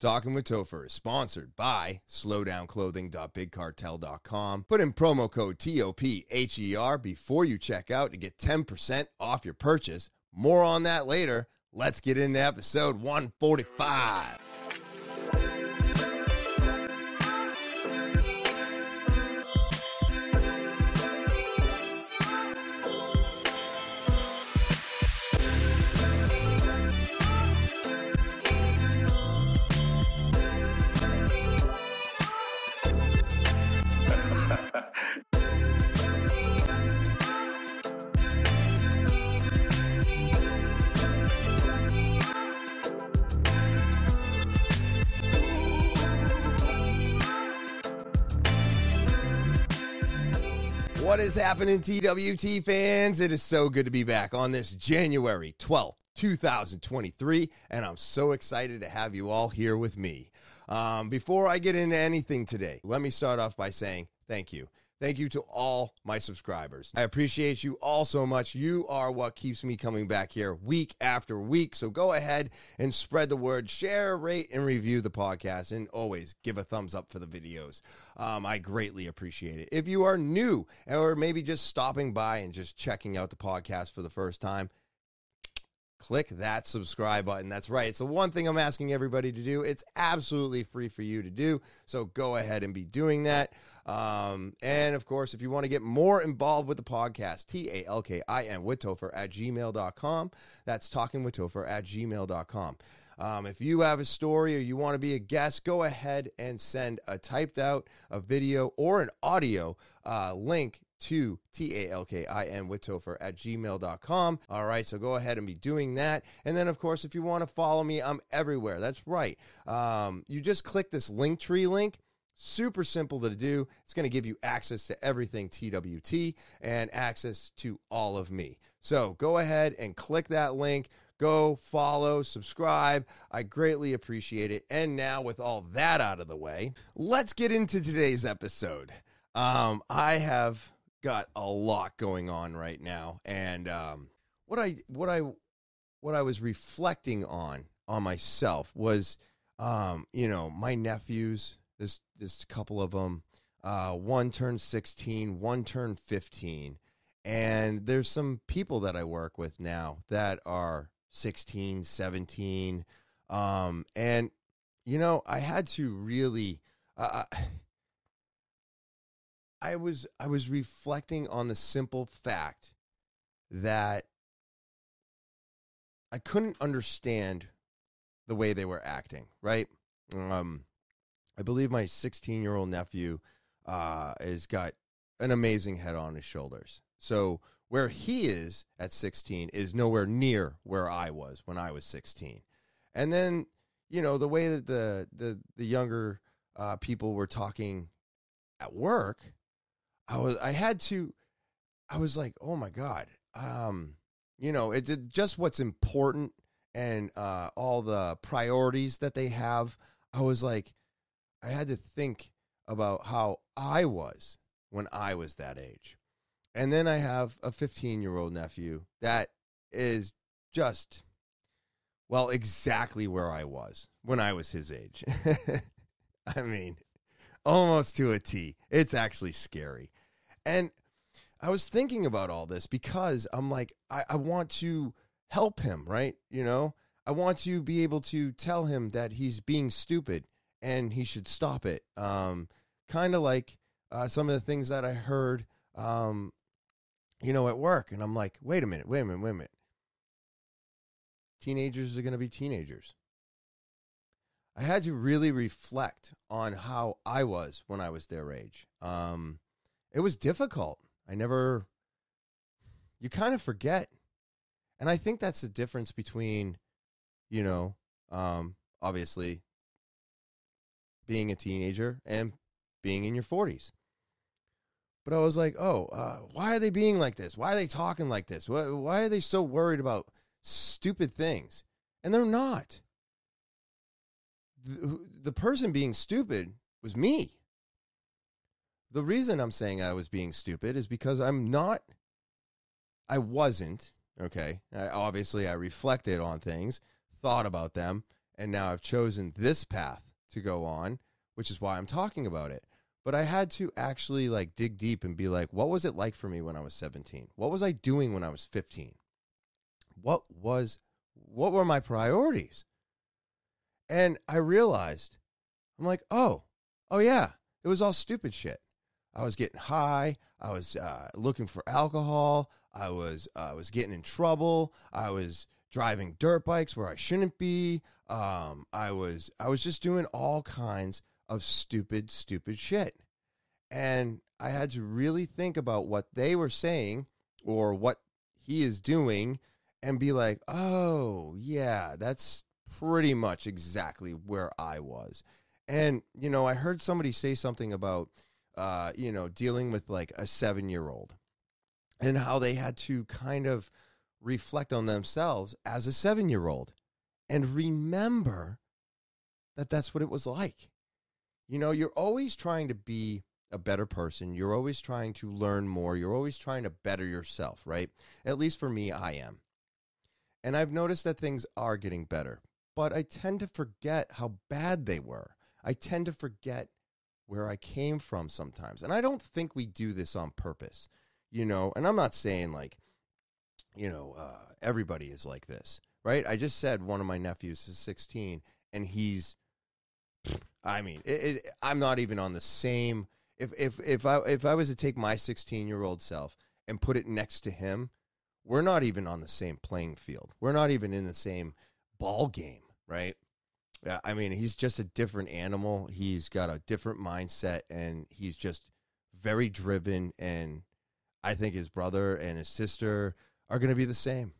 Talking with Topher is sponsored by slowdownclothing.bigcartel.com. Put in promo code TOPHER before you check out to get 10% off your purchase. More on that later. Let's get into episode 145. Happening, TWT fans? It is so good to be back on this January 12th, 2023, and I'm so excited to have you all here with me. Um, before I get into anything today, let me start off by saying thank you. Thank you to all my subscribers. I appreciate you all so much. You are what keeps me coming back here week after week. So go ahead and spread the word, share, rate, and review the podcast, and always give a thumbs up for the videos. Um, I greatly appreciate it. If you are new or maybe just stopping by and just checking out the podcast for the first time, click that subscribe button. That's right. It's the one thing I'm asking everybody to do. It's absolutely free for you to do. So go ahead and be doing that. Um, and of course, if you want to get more involved with the podcast, T A L K I N with Topher at gmail.com. That's talking with Topher at gmail.com. Um, if you have a story or you want to be a guest, go ahead and send a typed out, a video, or an audio uh, link to T-A-L-K-I-N with Topher at gmail.com. All right, so go ahead and be doing that. And then, of course, if you want to follow me, I'm everywhere. That's right. Um, you just click this link tree link. Super simple to do. It's going to give you access to everything TWT and access to all of me. So go ahead and click that link. Go follow, subscribe. I greatly appreciate it. And now, with all that out of the way, let's get into today's episode. Um, I have got a lot going on right now, and um, what I what I what I was reflecting on on myself was, um, you know, my nephews. This this couple of them. Uh, one turned 16, one turned 15. And there's some people that I work with now that are 16, 17. Um, and, you know, I had to really, uh, I was, I was reflecting on the simple fact that I couldn't understand the way they were acting, right? Um, I believe my 16 year old nephew uh, has got an amazing head on his shoulders. So where he is at 16 is nowhere near where I was when I was 16. And then, you know, the way that the the the younger uh, people were talking at work, I was I had to I was like, "Oh my god." Um, you know, it did just what's important and uh all the priorities that they have. I was like I had to think about how I was when I was that age. And then I have a 15 year old nephew that is just, well, exactly where I was when I was his age. I mean, almost to a T. It's actually scary. And I was thinking about all this because I'm like, I, I want to help him, right? You know, I want to be able to tell him that he's being stupid and he should stop it. Um, kind of like uh, some of the things that I heard um, you know, at work. And I'm like, wait a minute, wait a minute, wait a minute. Teenagers are going to be teenagers. I had to really reflect on how I was when I was their age. Um, it was difficult. I never, you kind of forget. And I think that's the difference between, you know, um, obviously being a teenager and being in your 40s. But I was like, oh, uh, why are they being like this? Why are they talking like this? Why, why are they so worried about stupid things? And they're not. The, the person being stupid was me. The reason I'm saying I was being stupid is because I'm not, I wasn't, okay? I, obviously, I reflected on things, thought about them, And now I've chosen this path to go on, which is why I'm talking about it. But I had to actually like dig deep and be like, what was it like for me when I was 17? What was I doing when I was 15? What was what were my priorities? And I realized I'm like, "Oh, oh yeah, it was all stupid shit. I was getting high. I was uh, looking for alcohol. I was uh, I was getting in trouble. I was driving dirt bikes where I shouldn't be. Um, I was I was just doing all kinds of stupid, stupid shit. And I had to really think about what they were saying or what he is doing and be like, oh, yeah, that's pretty much exactly where I was. And, you know, I heard somebody say something about, uh, you know, dealing with like a seven year old and how they had to kind of reflect on themselves as a seven year old and remember that that's what it was like. You know, you're always trying to be a better person. You're always trying to learn more. You're always trying to better yourself, right? At least for me, I am. And I've noticed that things are getting better, but I tend to forget how bad they were. I tend to forget where I came from sometimes. And I don't think we do this on purpose, you know. And I'm not saying like, you know, uh, everybody is like this, right? I just said one of my nephews is 16 and he's, I mean, it, it, I'm not even on the same. If if if I if I was to take my 16 year old self and put it next to him, we're not even on the same playing field. We're not even in the same ball game, right? Yeah, I mean, he's just a different animal. He's got a different mindset, and he's just very driven. And I think his brother and his sister are going to be the same,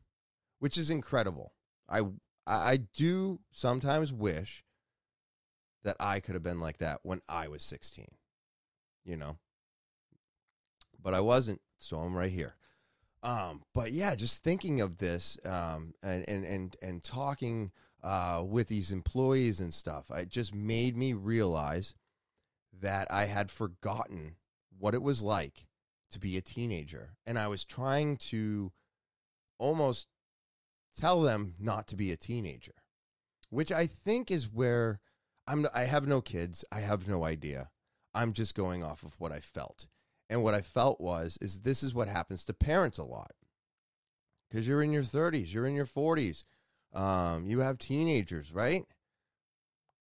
which is incredible. I I do sometimes wish that I could have been like that when I was 16, you know, but I wasn't, so I'm right here. Um, but yeah, just thinking of this um, and and and and talking uh, with these employees and stuff, it just made me realize that I had forgotten what it was like to be a teenager, and I was trying to almost tell them not to be a teenager, which I think is where I'm. I have no kids. I have no idea. I'm just going off of what I felt. And what I felt was is this is what happens to parents a lot. Cuz you're in your 30s, you're in your 40s. Um, you have teenagers, right?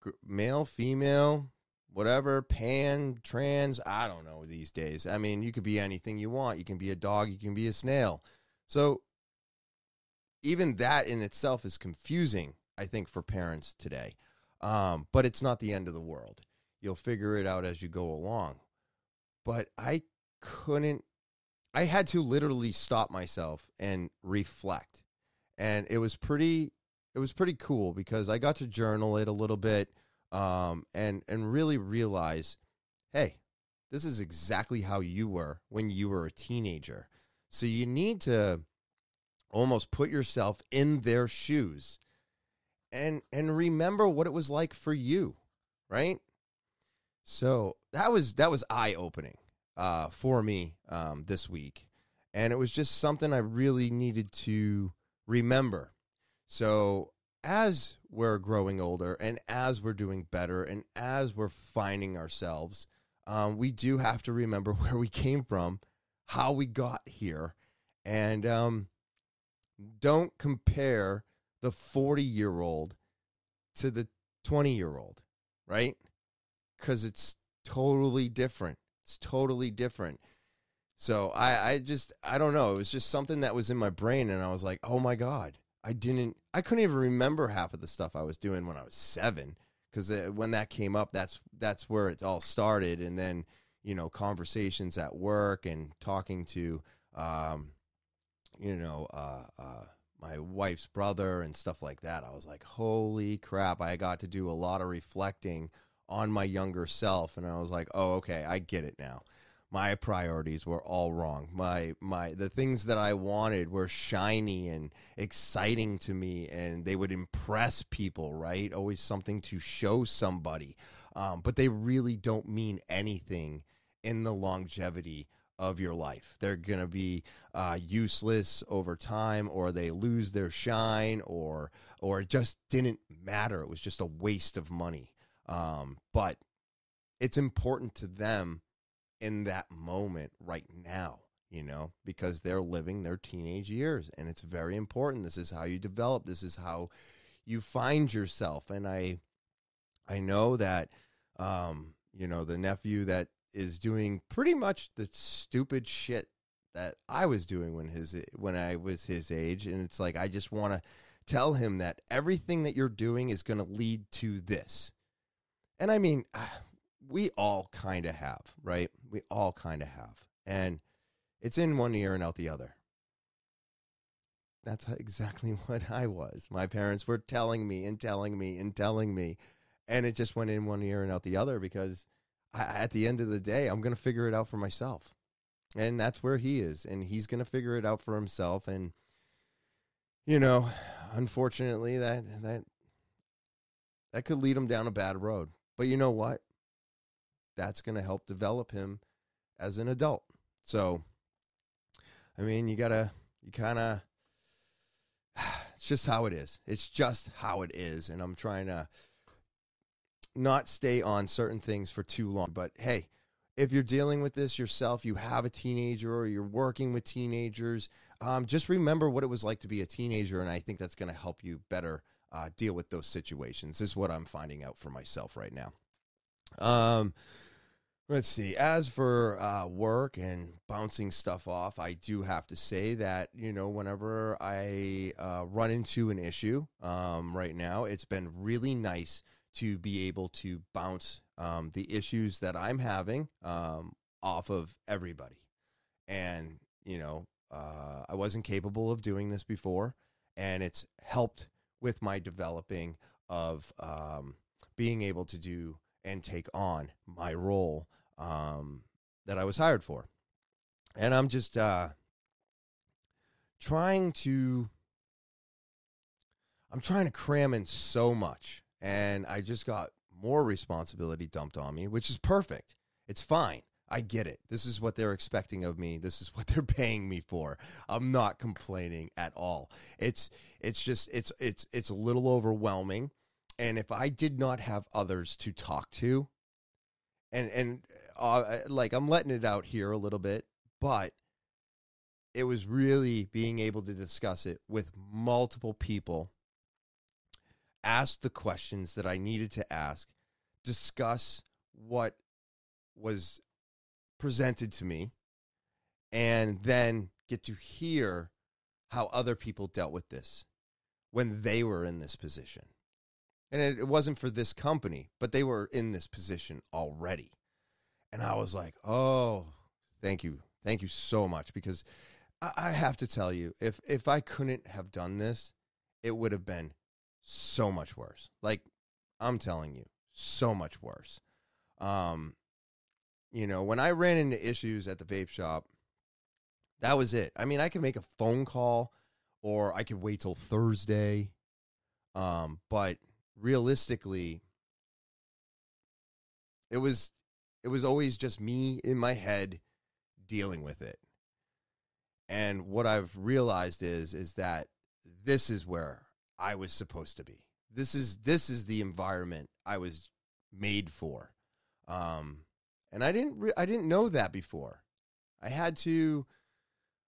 G- male, female, whatever, pan, trans, I don't know these days. I mean, you could be anything you want. You can be a dog, you can be a snail. So even that in itself is confusing, I think, for parents today. Um, but it's not the end of the world. You'll figure it out as you go along. But I couldn't I had to literally stop myself and reflect. And it was pretty it was pretty cool because I got to journal it a little bit um, and and really realize, hey, this is exactly how you were when you were a teenager. So you need to almost put yourself in their shoes and and remember what it was like for you, right? So that was that was eye opening uh, for me um, this week. And it was just something I really needed to remember. So, as we're growing older and as we're doing better and as we're finding ourselves, um, we do have to remember where we came from, how we got here, and um, don't compare the 40 year old to the 20 year old, right? Because it's totally different. It's totally different. So I, I just, I don't know. It was just something that was in my brain, and I was like, oh my god, I didn't, I couldn't even remember half of the stuff I was doing when I was seven, because uh, when that came up, that's that's where it all started, and then you know conversations at work and talking to, um, you know, uh, uh, my wife's brother and stuff like that. I was like, holy crap! I got to do a lot of reflecting on my younger self and I was like, "Oh, okay, I get it now." My priorities were all wrong. My my the things that I wanted were shiny and exciting to me and they would impress people, right? Always something to show somebody. Um, but they really don't mean anything in the longevity of your life. They're going to be uh, useless over time, or they lose their shine, or or it just didn't matter. It was just a waste of money. Um, but it's important to them in that moment right now, you know, because they're living their teenage years, and it's very important. This is how you develop. This is how you find yourself, and I I know that. Um, you know, the nephew that is doing pretty much the stupid shit that I was doing when his when I was his age and it's like I just want to tell him that everything that you're doing is going to lead to this. And I mean, we all kind of have, right? We all kind of have. And it's in one ear and out the other. That's exactly what I was. My parents were telling me and telling me and telling me and it just went in one ear and out the other because I, at the end of the day, I'm going to figure it out for myself. And that's where he is. And he's going to figure it out for himself. And, you know, unfortunately, that, that, that could lead him down a bad road. But you know what? That's going to help develop him as an adult. So, I mean, you got to, you kind of, it's just how it is. It's just how it is. And I'm trying to, not stay on certain things for too long. But hey, if you're dealing with this yourself, you have a teenager or you're working with teenagers, um, just remember what it was like to be a teenager. And I think that's going to help you better uh, deal with those situations, is what I'm finding out for myself right now. Um, let's see. As for uh, work and bouncing stuff off, I do have to say that, you know, whenever I uh, run into an issue um, right now, it's been really nice to be able to bounce um, the issues that I'm having um, off of everybody. And, you know, uh, I wasn't capable of doing this before, and it's helped with my developing of um, being able to do and take on my role um, that I was hired for. And I'm just uh, trying to. I'm trying to cram in so much and I just got more responsibility dumped on me, which is perfect. It's fine. I get it. This is what they're expecting of me. This is what they're paying me for. I'm not complaining at all. It's it's just it's it's it's a little overwhelming. And if I did not have others to talk to, and and uh, like I'm letting it out here a little bit, but it was really being able to discuss it with multiple people ask the questions that I needed to ask, discuss what was presented to me, and then get to hear how other people dealt with this when they were in this position. And it, it wasn't for this company, but they were in this position already. And I was like, oh, thank you. Thank you so much. Because I, I have to tell you, if if I couldn't have done this, it would have been so much worse. Like I'm telling you, so much worse. Um, you know, when I ran into issues at the vape shop, that was it. I mean, I could make a phone call or I could wait till Thursday. Um, but realistically, it was it was always just me in my head dealing with it. And what I've realized is is that this is where I was supposed to be. This is this is the environment I was made for. Um, and I didn't re- I didn't know that before. I had to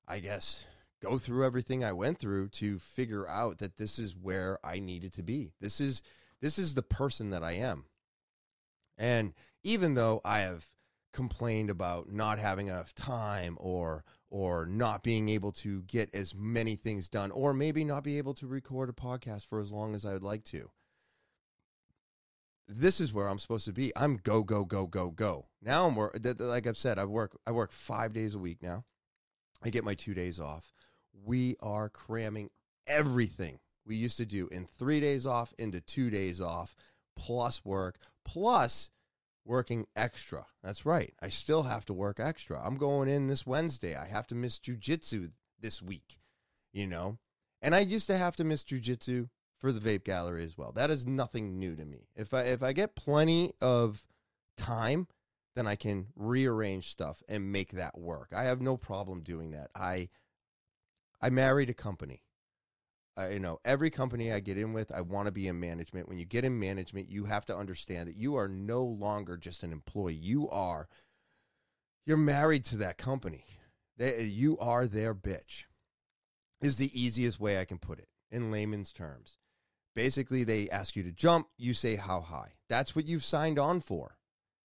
I guess go through everything I went through to figure out that this is where I needed to be. This is this is the person that I am. And even though I have complained about not having enough time or or not being able to get as many things done or maybe not be able to record a podcast for as long as I would like to. This is where I'm supposed to be. I'm go go go go go. Now I'm work like I've said I work I work 5 days a week now. I get my 2 days off. We are cramming everything we used to do in 3 days off into 2 days off plus work plus working extra. That's right. I still have to work extra. I'm going in this Wednesday. I have to miss jujitsu this week, you know? And I used to have to miss jujitsu for the vape gallery as well. That is nothing new to me. If I if I get plenty of time, then I can rearrange stuff and make that work. I have no problem doing that. I I married a company. You know, every company I get in with, I want to be in management. When you get in management, you have to understand that you are no longer just an employee. You are you're married to that company. They, you are their bitch. Is the easiest way I can put it in layman's terms. Basically, they ask you to jump, you say how high. That's what you've signed on for,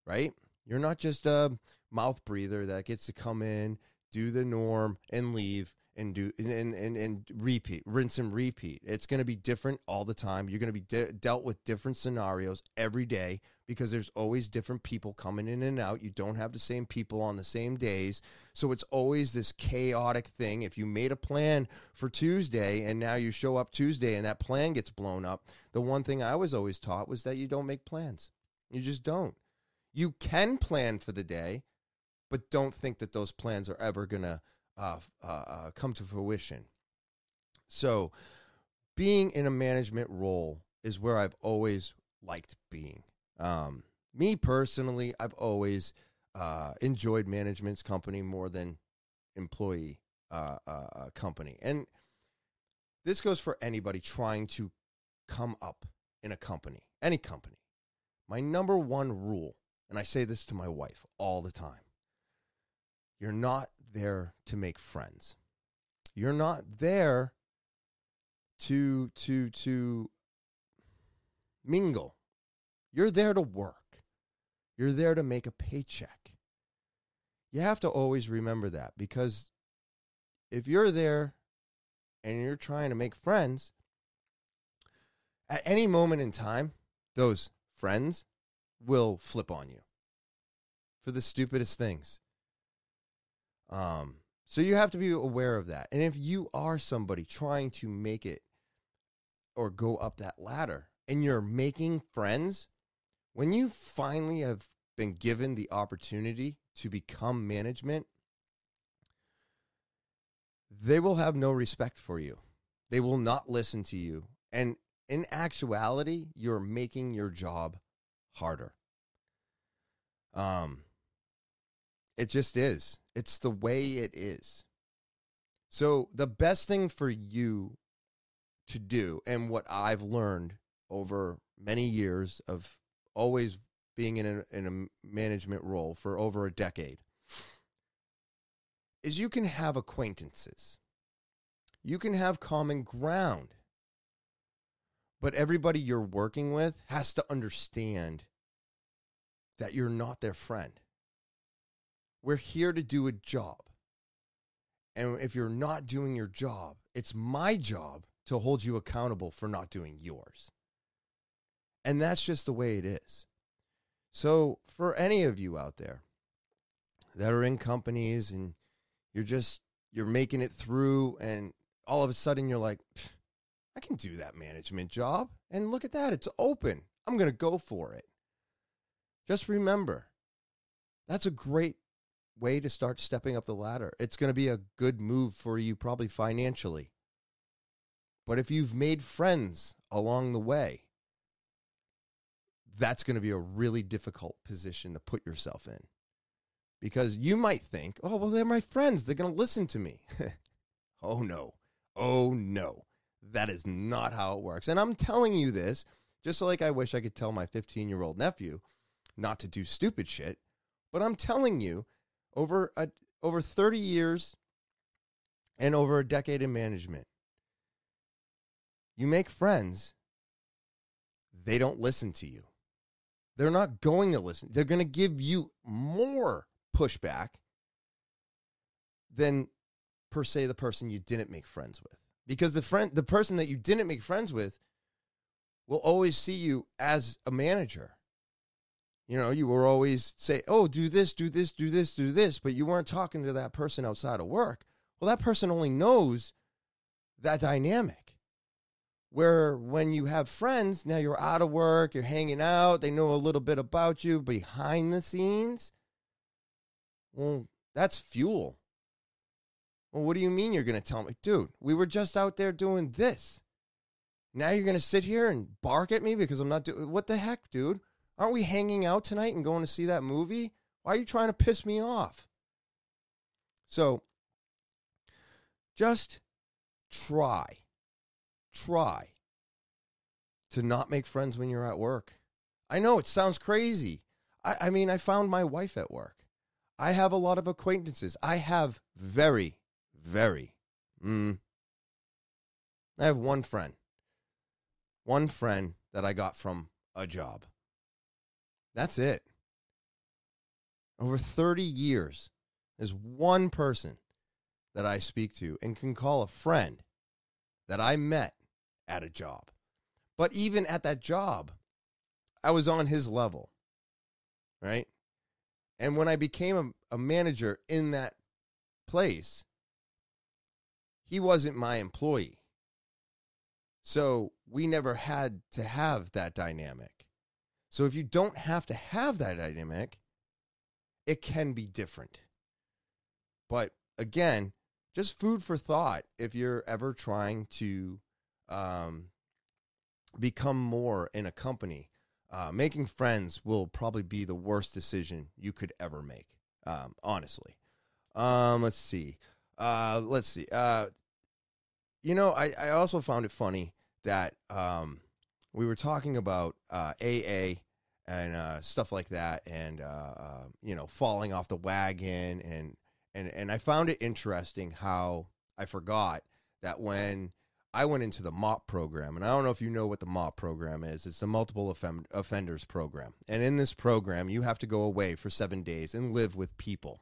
right? You're not just a mouth breather that gets to come in, do the norm, and leave and do and and, and repeat, rinse and repeat. It's going to be different all the time. You're going to be de- dealt with different scenarios every day because there's always different people coming in and out. You don't have the same people on the same days. So it's always this chaotic thing. If you made a plan for Tuesday and now you show up Tuesday and that plan gets blown up, the one thing I was always taught was that you don't make plans. You just don't. You can plan for the day, but don't think that those plans are ever going to uh, uh, uh, come to fruition. So, being in a management role is where I've always liked being. Um, me personally, I've always uh, enjoyed management's company more than employee uh, uh, uh, company. And this goes for anybody trying to come up in a company, any company. My number one rule, and I say this to my wife all the time you're not there to make friends. You're not there to to to mingle. You're there to work. You're there to make a paycheck. You have to always remember that because if you're there and you're trying to make friends, at any moment in time, those friends will flip on you for the stupidest things. Um, so you have to be aware of that. And if you are somebody trying to make it or go up that ladder and you're making friends, when you finally have been given the opportunity to become management, they will have no respect for you. They will not listen to you. And in actuality, you're making your job harder. Um, it just is. It's the way it is. So, the best thing for you to do, and what I've learned over many years of always being in a, in a management role for over a decade, is you can have acquaintances. You can have common ground. But everybody you're working with has to understand that you're not their friend. We're here to do a job. And if you're not doing your job, it's my job to hold you accountable for not doing yours. And that's just the way it is. So, for any of you out there that are in companies and you're just you're making it through and all of a sudden you're like I can do that management job and look at that it's open. I'm going to go for it. Just remember that's a great way to start stepping up the ladder. It's going to be a good move for you, probably financially. But if you've made friends along the way, that's going to be a really difficult position to put yourself in. Because you might think, oh, well, they're my friends. They're going to listen to me. oh, no. Oh, no. That is not how it works. And I'm telling you this just like I wish I could tell my 15 year old nephew not to do stupid shit. But I'm telling you over a, over 30 years and over a decade in management. You make friends, they don't listen to you. They're not going to listen. They're going to give you more pushback than per se the person you didn't make friends with. Because the friend the person that you didn't make friends with will always see you as a manager. You know, you were always say, "Oh, do this, do this, do this, do this," but you weren't talking to that person outside of work. Well, that person only knows that dynamic. Where when you have friends, now you're out of work, you're hanging out, they know a little bit about you behind the scenes. Well, that's fuel. Well, what do you mean you're going to tell me? Dude, we were just out there doing this. Now you're going to sit here and bark at me because I'm not doing what the heck, dude? Aren't we hanging out tonight and going to see that movie? Why are you trying to piss me off? So just try, try to not make friends when you're at work. I know it sounds crazy. I, I mean, I found my wife at work. I have a lot of acquaintances. I have very, very, mm, I have one friend. One friend that I got from a job. That's it. Over 30 years, there's one person that I speak to and can call a friend that I met at a job. But even at that job, I was on his level, right? And when I became a, a manager in that place, he wasn't my employee. So we never had to have that dynamic. So if you don't have to have that dynamic, it can be different. But again, just food for thought if you're ever trying to um, become more in a company. Uh, making friends will probably be the worst decision you could ever make, um, honestly. Um, let's see. Uh, let's see. Uh, you know, I, I also found it funny that um, we were talking about uh, AA and uh, stuff like that, and uh, uh, you know, falling off the wagon, and and and I found it interesting how I forgot that when I went into the MOP program, and I don't know if you know what the MOP program is. It's the Multiple Offend- Offenders Program, and in this program, you have to go away for seven days and live with people,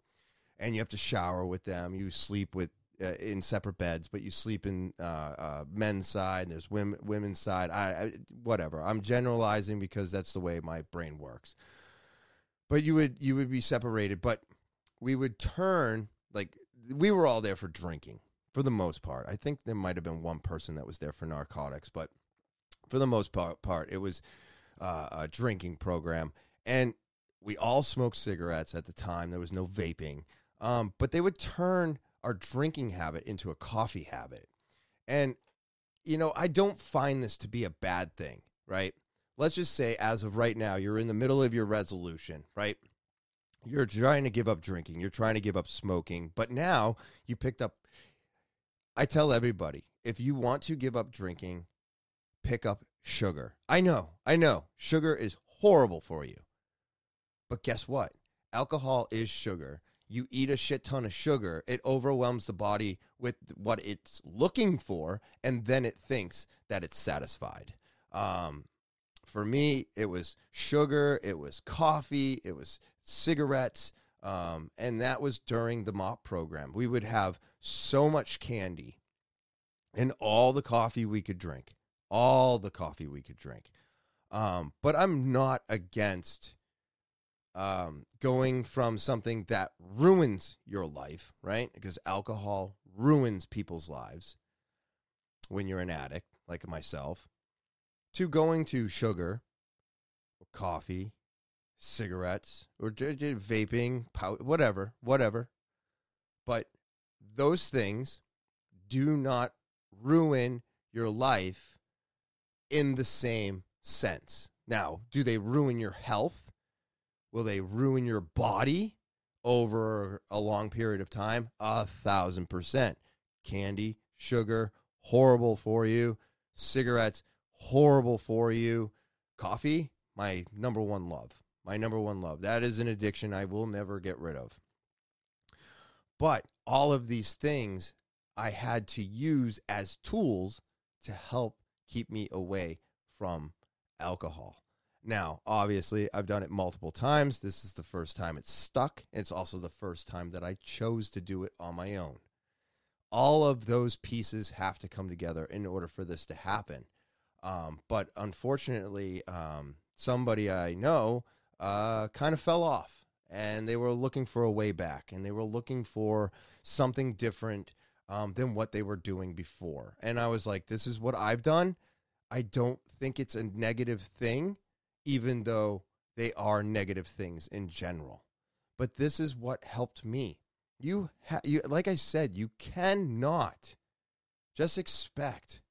and you have to shower with them, you sleep with uh, in separate beds, but you sleep in uh, uh, men's side. And there's women women's side. I, I, whatever. I'm generalizing because that's the way my brain works. But you would you would be separated, but we would turn like we were all there for drinking for the most part. I think there might have been one person that was there for narcotics, but for the most part, part it was uh, a drinking program, and we all smoked cigarettes at the time. There was no vaping, um, but they would turn our drinking habit into a coffee habit. And, you know, I don't find this to be a bad thing, right? Let's just say, as of right now, you're in the middle of your resolution, right? You're trying to give up drinking, you're trying to give up smoking, but now you picked up. I tell everybody if you want to give up drinking, pick up sugar. I know, I know, sugar is horrible for you. But guess what? Alcohol is sugar you eat a shit ton of sugar, it overwhelms the body with what it's looking for, and then it thinks that it's satisfied. Um, for me, it was sugar, it was coffee, it was cigarettes, um, and that was during the MOP program. We would have so much candy and all the coffee we could drink, all the coffee we could drink. Um, but I'm not against um, going from something that ruins your life, right? Because alcohol ruins people's lives when you're an addict, like myself, to going to sugar, coffee, cigarettes, or vaping, whatever, whatever. But those things do not ruin your life in the same sense. Now, do they ruin your health? Will they ruin your body over a long period of time? A thousand percent. Candy, sugar, horrible for you. Cigarettes, horrible for you. Coffee, my number one love. My number one love. That is an addiction I will never get rid of. But all of these things I had to use as tools to help keep me away from alcohol. Now, obviously, I've done it multiple times. This is the first time it's stuck. It's also the first time that I chose to do it on my own. All of those pieces have to come together in order for this to happen. Um, but unfortunately, um, somebody I know uh, kind of fell off and they were looking for a way back and they were looking for something different um, than what they were doing before. And I was like, this is what I've done. I don't think it's a negative thing even though they are negative things in general. But this is what helped me. You, ha- you like I said, you cannot just expect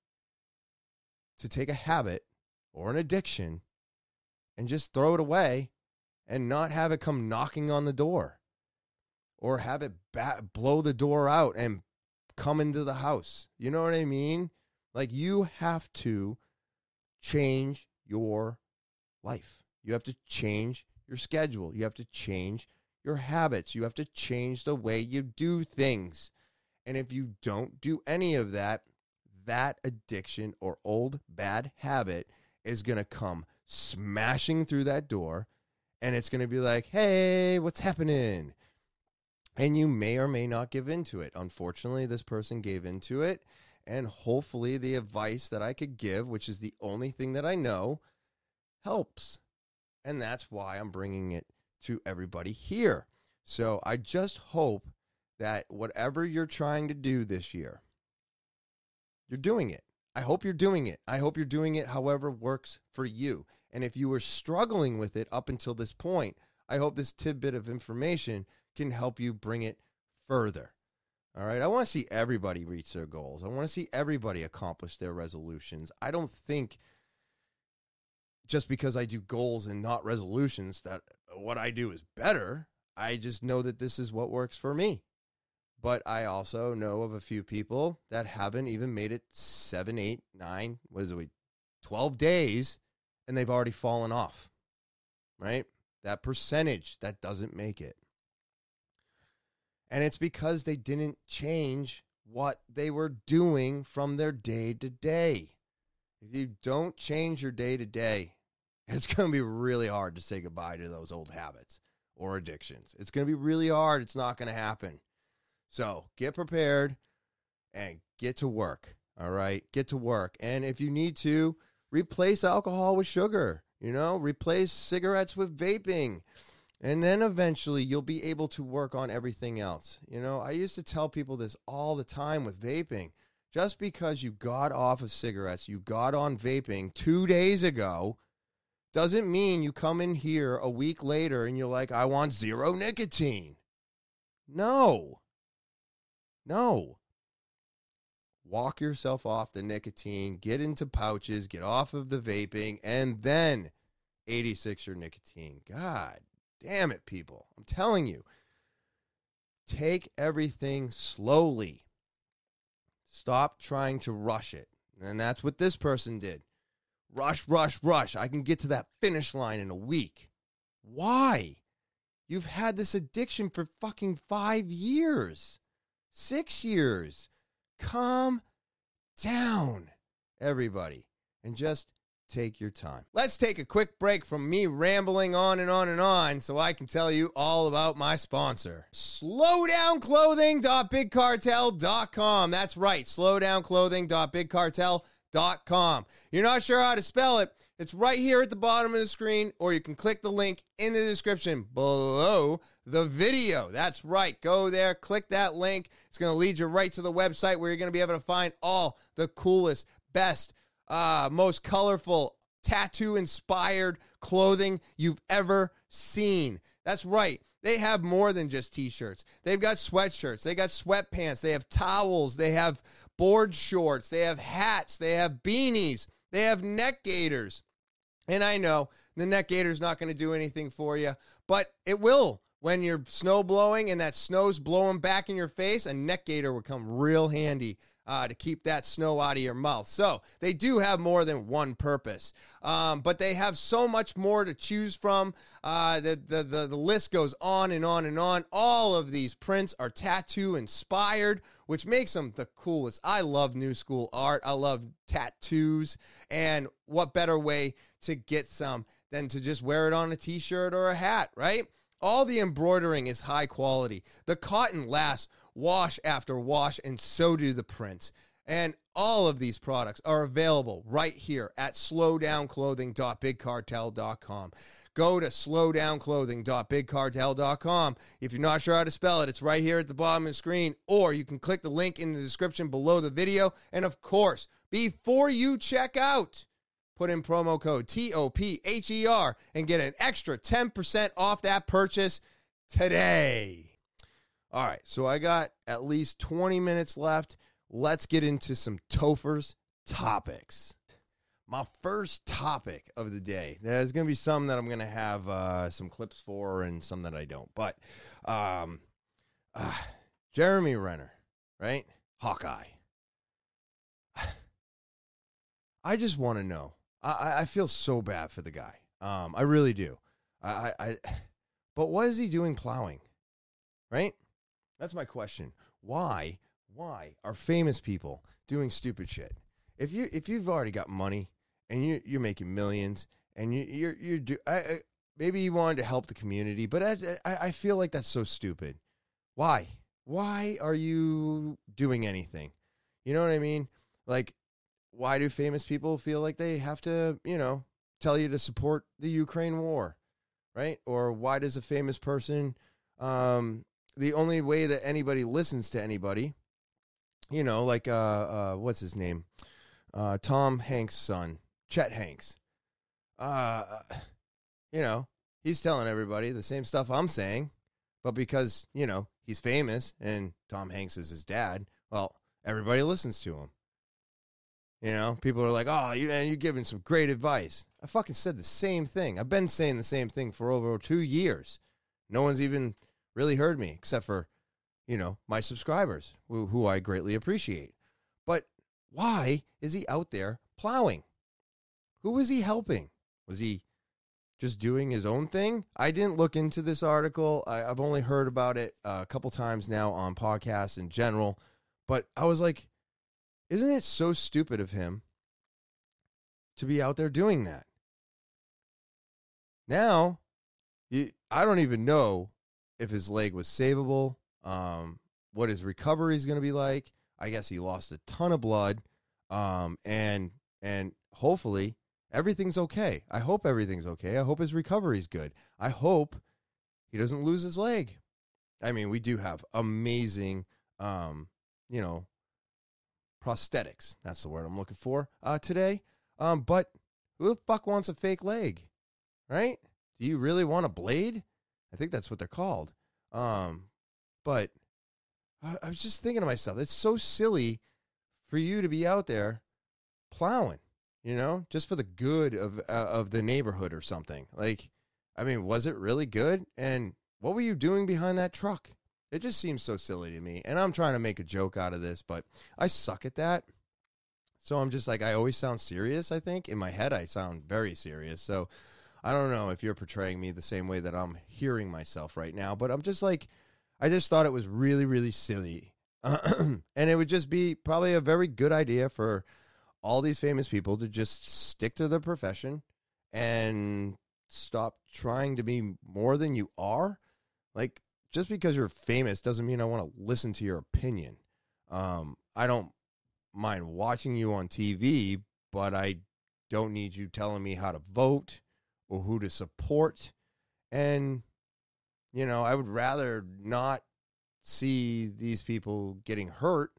to take a habit or an addiction and just throw it away and not have it come knocking on the door or have it bat- blow the door out and come into the house. You know what I mean? Like you have to change your life. You have to change your schedule. You have to change your habits. You have to change the way you do things. And if you don't do any of that, that addiction or old bad habit is going to come smashing through that door and it's going to be like, hey, what's happening? And you may or may not give into it. Unfortunately, this person gave into it. And hopefully, the advice that I could give, which is the only thing that I know, helps. And that's why I'm bringing it to everybody here. So I just hope that whatever you're trying to do this year, you're doing it. I hope you're doing it. I hope you're doing it however works for you. And if you were struggling with it up until this point, I hope this tidbit of information can help you bring it further. All right. I want to see everybody reach their goals. I want to see everybody accomplish their resolutions. I don't think just because I do goals and not resolutions that what I do is better. I just know that this is what works for me. But I also know of a few people that haven't even made it seven, eight, nine, what is it, 12 days, and they've already fallen off, right? That percentage that doesn't make it. And it's because they didn't change what they were doing from their day to day. If you don't change your day to day, it's going to be really hard to say goodbye to those old habits or addictions. It's going to be really hard. It's not going to happen. So get prepared and get to work. All right. Get to work. And if you need to, replace alcohol with sugar, you know, replace cigarettes with vaping. And then eventually you'll be able to work on everything else. You know, I used to tell people this all the time with vaping. Just because you got off of cigarettes, you got on vaping two days ago, doesn't mean you come in here a week later and you're like, I want zero nicotine. No. No. Walk yourself off the nicotine, get into pouches, get off of the vaping, and then 86 your nicotine. God damn it, people. I'm telling you. Take everything slowly. Stop trying to rush it. And that's what this person did. Rush, rush, rush. I can get to that finish line in a week. Why? You've had this addiction for fucking five years six years. Calm down, everybody, and just take your time. Let's take a quick break from me rambling on and on and on so I can tell you all about my sponsor. Slowdownclothing.bigcartel.com. That's right, slowdownclothing.bigcartel.com. You're not sure how to spell it? It's right here at the bottom of the screen, or you can click the link in the description below the video. That's right. Go there, click that link. It's going to lead you right to the website where you're going to be able to find all the coolest, best, uh, most colorful, tattoo inspired clothing you've ever seen. That's right. They have more than just t shirts. They've got sweatshirts, they got sweatpants, they have towels, they have board shorts, they have hats, they have beanies, they have neck gaiters. And I know the neck gaiter's not going to do anything for you, but it will. When you're snow blowing and that snow's blowing back in your face, a neck gaiter would come real handy uh, to keep that snow out of your mouth. So they do have more than one purpose, um, but they have so much more to choose from. Uh, the, the, the, the list goes on and on and on. All of these prints are tattoo inspired, which makes them the coolest. I love new school art. I love tattoos. And what better way to get some than to just wear it on a t shirt or a hat, right? All the embroidering is high quality. The cotton lasts wash after wash, and so do the prints. And all of these products are available right here at slowdownclothing.bigcartel.com. Go to slowdownclothing.bigcartel.com. If you're not sure how to spell it, it's right here at the bottom of the screen, or you can click the link in the description below the video. And of course, before you check out, put in promo code TOPHER and get an extra 10% off that purchase today. All right, so I got at least 20 minutes left. Let's get into some Topher's topics. my first topic of the day. There's going to be some that I'm going to have uh, some clips for and some that I don't. But um, uh, Jeremy Renner, right? Hawkeye. I just want to know. I, I feel so bad for the guy. Um, I really do. I, I, but what is he doing plowing? Right? That's my question. Why? Why are famous people doing stupid shit? If you if you've already got money and you you're making millions and you you're you're do I, I, maybe you wanted to help the community, but I, I I feel like that's so stupid. Why? Why are you doing anything? You know what I mean? Like, why do famous people feel like they have to, you know, tell you to support the Ukraine war, right? Or why does a famous person, um, the only way that anybody listens to anybody, you know, like uh, uh what's his name, uh, Tom Hanks' son, Chet Hanks, uh, you know, he's telling everybody the same stuff I'm saying, but because you know he's famous and Tom Hanks is his dad, well, everybody listens to him. You know, people are like, "Oh, you and you're giving some great advice." I fucking said the same thing. I've been saying the same thing for over two years. No one's even really heard me, except for, you know, my subscribers, who, who I greatly appreciate. But why is he out there plowing? Who is he helping? Was he just doing his own thing? I didn't look into this article. I, have only heard about it uh, a couple times now on podcasts in general. But I was like, isn't it so stupid of him to be out there doing that? Now, you, I don't even know if his leg was savable, um, what his recovery is going to be like. I guess he lost a ton of blood, um, and and hopefully everything's okay. I hope everything's okay. I hope his recovery is good. I hope he doesn't lose his leg. I mean, we do have amazing, um, you know, prosthetics. That's the word I'm looking for uh, today. Um, but who the fuck wants a fake leg, right? Do you really want a blade? I think that's what they're called. Um, but I, I was just thinking to myself, it's so silly for you to be out there plowing, you know, just for the good of uh, of the neighborhood or something. Like, I mean, was it really good? And what were you doing behind that truck? It just seems so silly to me. And I'm trying to make a joke out of this, but I suck at that. So I'm just like, I always sound serious, I think. In my head, I sound very serious. So I don't know if you're portraying me the same way that I'm hearing myself right now, but I'm just like, I just thought it was really, really silly. and it would just be probably a very good idea for all these famous people to just stick to their profession and stop trying to be more than you are. Like, just because you're famous doesn't mean I want to listen to your opinion. Um, I don't mind watching you on TV, but I don't need you telling me how to vote or who to support. And, you know, I would rather not see these people getting hurt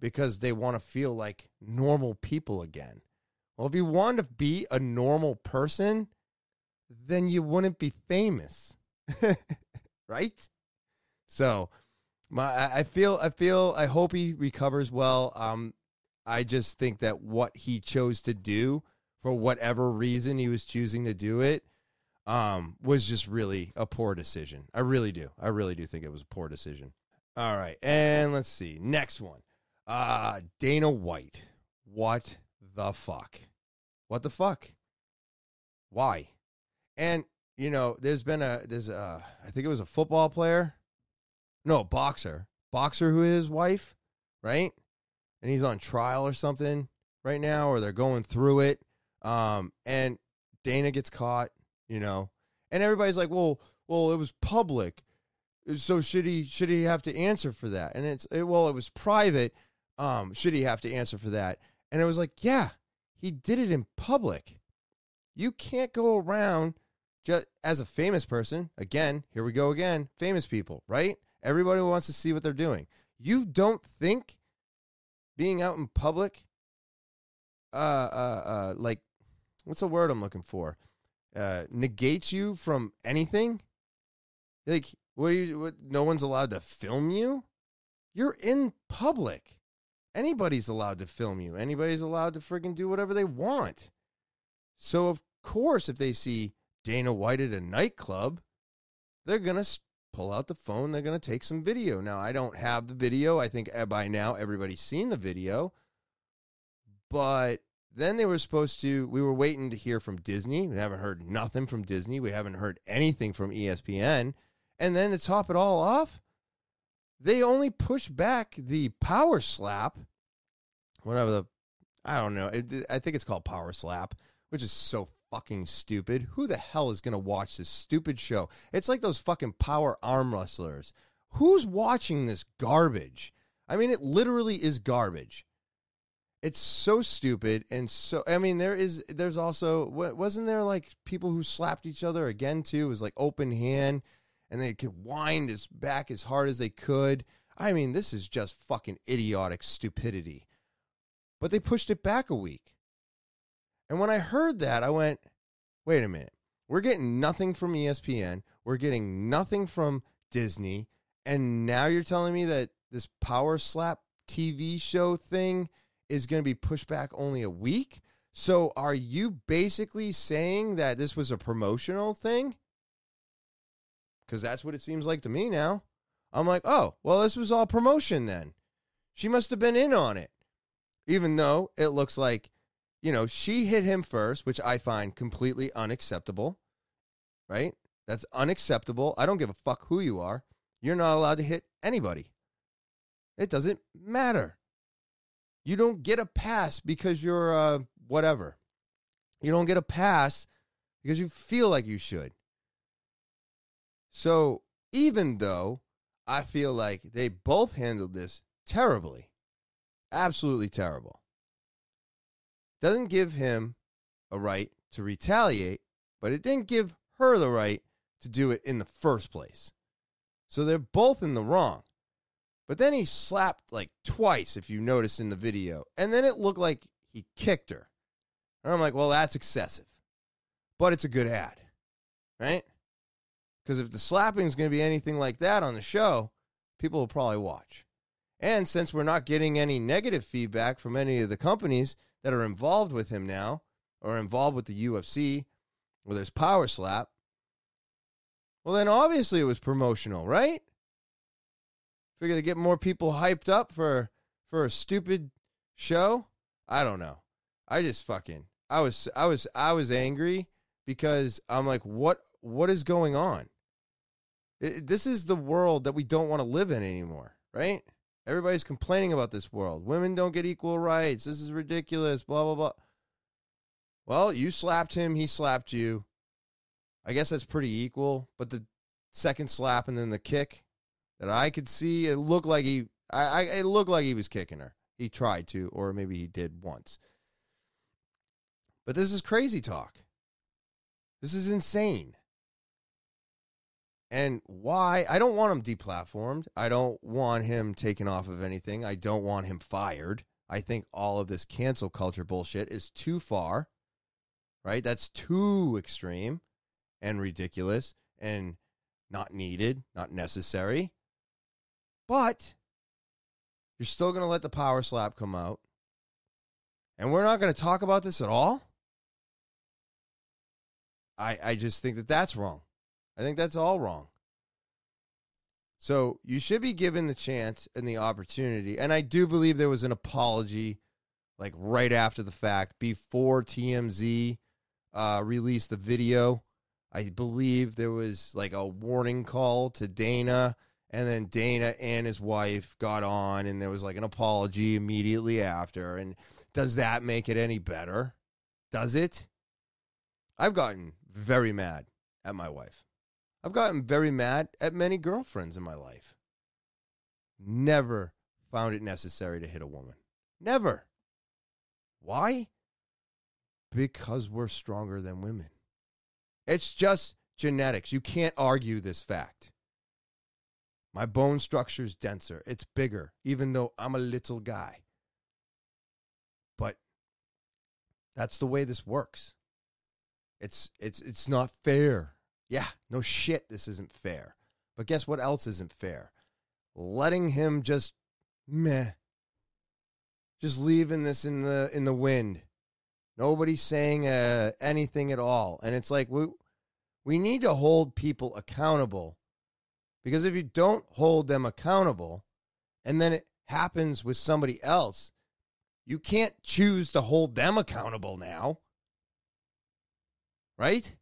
because they want to feel like normal people again. Well, if you want to be a normal person, then you wouldn't be famous. right? So, my I feel I feel I hope he recovers well. Um, I just think that what he chose to do for whatever reason he was choosing to do it um, was just really a poor decision. I really do. I really do think it was a poor decision. All right, and let's see next one. Uh, Dana White. What the fuck? What the fuck? Why? And you know, there's been a there's a I think it was a football player, no boxer, boxer who is his wife, right? And he's on trial or something right now, or they're going through it. Um, and Dana gets caught, you know, and everybody's like, well, well, it was public, so should he should he have to answer for that? And it's it, well, it was private. Um, should he have to answer for that? And it was like, yeah, he did it in public. You can't go around just as a famous person, again, here we go again, famous people, right? Everybody wants to see what they're doing. You don't think being out in public, uh, uh, uh, like, what's the word I'm looking for? Uh, negates you from anything? Like, what, you, what? No one's allowed to film you. You're in public, anybody's allowed to film you. Anybody's allowed to friggin' do whatever they want. So of course, if they see Dana White at a nightclub, they're gonna pull out the phone. They're gonna take some video. Now I don't have the video. I think eh, by now everybody's seen the video, but then they were supposed to. We were waiting to hear from Disney. We haven't heard nothing from Disney. We haven't heard anything from ESPN. And then to top it all off, they only pushed back the power slap, whatever the, I don't know. It, I think it's called power slap, which is so fucking stupid. Who the hell is going to watch this stupid show? It's like those fucking power arm wrestlers. Who's watching this garbage? I mean, it literally is garbage. It's so stupid and so. I mean, there is. There's also. Wasn't there like people who slapped each other again too? It was like open hand and they could wind his back as hard as they could. I mean, this is just fucking idiotic stupidity. But they pushed it back a week. And when I heard that, I went, wait a minute. We're getting nothing from ESPN. We're getting nothing from Disney. And now you're telling me that this Power Slap TV show thing is going to be pushed back only a week? So are you basically saying that this was a promotional thing? because that's what it seems like to me now. I'm like, oh, well, this was all promotion then. She must have been in on it. Even though it looks like, you know, she hit him first, which I find completely unacceptable, right? That's unacceptable. I don't give a fuck who you are. You're not allowed to hit anybody. It doesn't matter. You don't get a pass because you're uh, whatever. You don't get a pass because you feel like you should. So even though I feel like they both handled this terribly, absolutely terrible, doesn't give him a right to retaliate, but it didn't give her the right to do it in the first place. So they're both in the wrong. But then he slapped like twice, if you notice in the video. And then it looked like he kicked her. And I'm like, well, that's excessive. But it's a good ad, right? Because if the slapping is going to be anything like that on the show, people will probably watch. And since we're not getting any negative feedback from any of the companies that are involved with him now or involved with the UFC, where there's power slap, well, then obviously it was promotional, right? Figure to get more people hyped up for for a stupid show. I don't know. I just fucking I was I was I was angry because I'm like, what what is going on? It, this is the world that we don't want to live in anymore, right? Everybody's complaining about this world. Women don't get equal rights. This is ridiculous, blah, blah, blah. Well, you slapped him, he slapped you. I guess that's pretty equal, but the second slap and then the kick that I could see, it looked like he I, I it looked like he was kicking her. He tried to, or maybe he did once. But this is crazy talk. This is insane. And why? I don't want him deplatformed. I don't want him taken off of anything. I don't want him fired. I think all of this cancel culture bullshit is too far, right? That's too extreme and ridiculous and not needed, not necessary. But you're still going to let the power slap come out. And we're not going to talk about this at all. I, I just think that that's wrong. I think that's all wrong. So you should be given the chance and the opportunity. And I do believe there was an apology, like right after the fact, before TMZ uh, released the video. I believe there was like a warning call to Dana, and then Dana and his wife got on, and there was like an apology immediately after. And does that make it any better? Does it? I've gotten very mad at my wife. I've gotten very mad at many girlfriends in my life. Never found it necessary to hit a woman. Never. Why? Because we're stronger than women. It's just genetics. You can't argue this fact. My bone structure is denser, it's bigger, even though I'm a little guy. But that's the way this works. It's it's it's not fair yeah, no shit, this isn't fair. But guess what else isn't fair? Letting him just meh. just leaving this in the in the wind. Nobody's saying uh, anything at all, and it's like we we need to hold people accountable because if you don't hold them accountable, and then it happens with somebody else, you can't choose to hold them accountable now, right?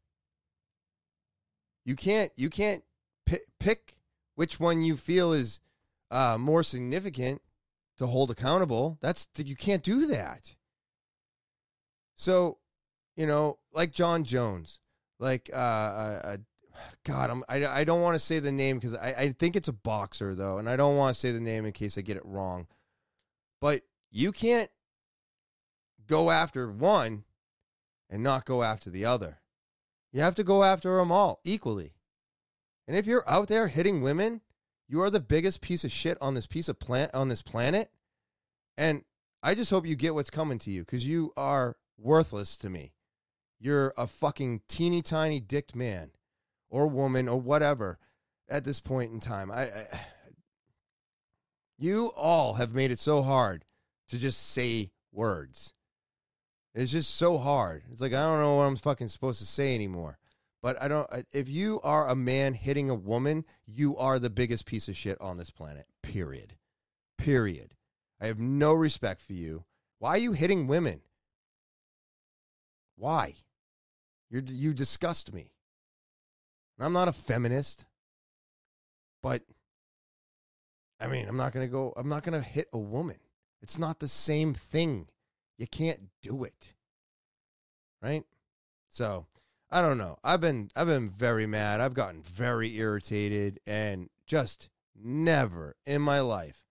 You can't you can't pick, pick which one you feel is uh, more significant to hold accountable. That's you can't do that. So, you know, like Jon Jones, like uh, uh God, I'm, I I don't want to say the name because I I think it's a boxer though, and I don't want to say the name in case I get it wrong. But you can't go after one and not go after the other. You have to go after them all equally. And if you're out there hitting women you are the biggest piece of shit on this piece of plant on this planet. And I just hope you get what's coming to you because you are worthless to me. You're a fucking teeny tiny dicked man or woman or whatever at this point in time. I, I you all have made it so hard to just say words. It's just so hard. It's like I don't know what I'm fucking supposed to say anymore. But I don't. If you are a man hitting a woman, you are the biggest piece of shit on this planet. Period. Period. I have no respect for you. Why are you hitting women? Why? You you disgust me. I'm not a feminist, but I mean, I'm not going to go I'm not going to hit a woman. It's not the same thing. You can't do it. Right? So, I don't know. I've been I've been very mad. I've gotten very irritated and just never in my life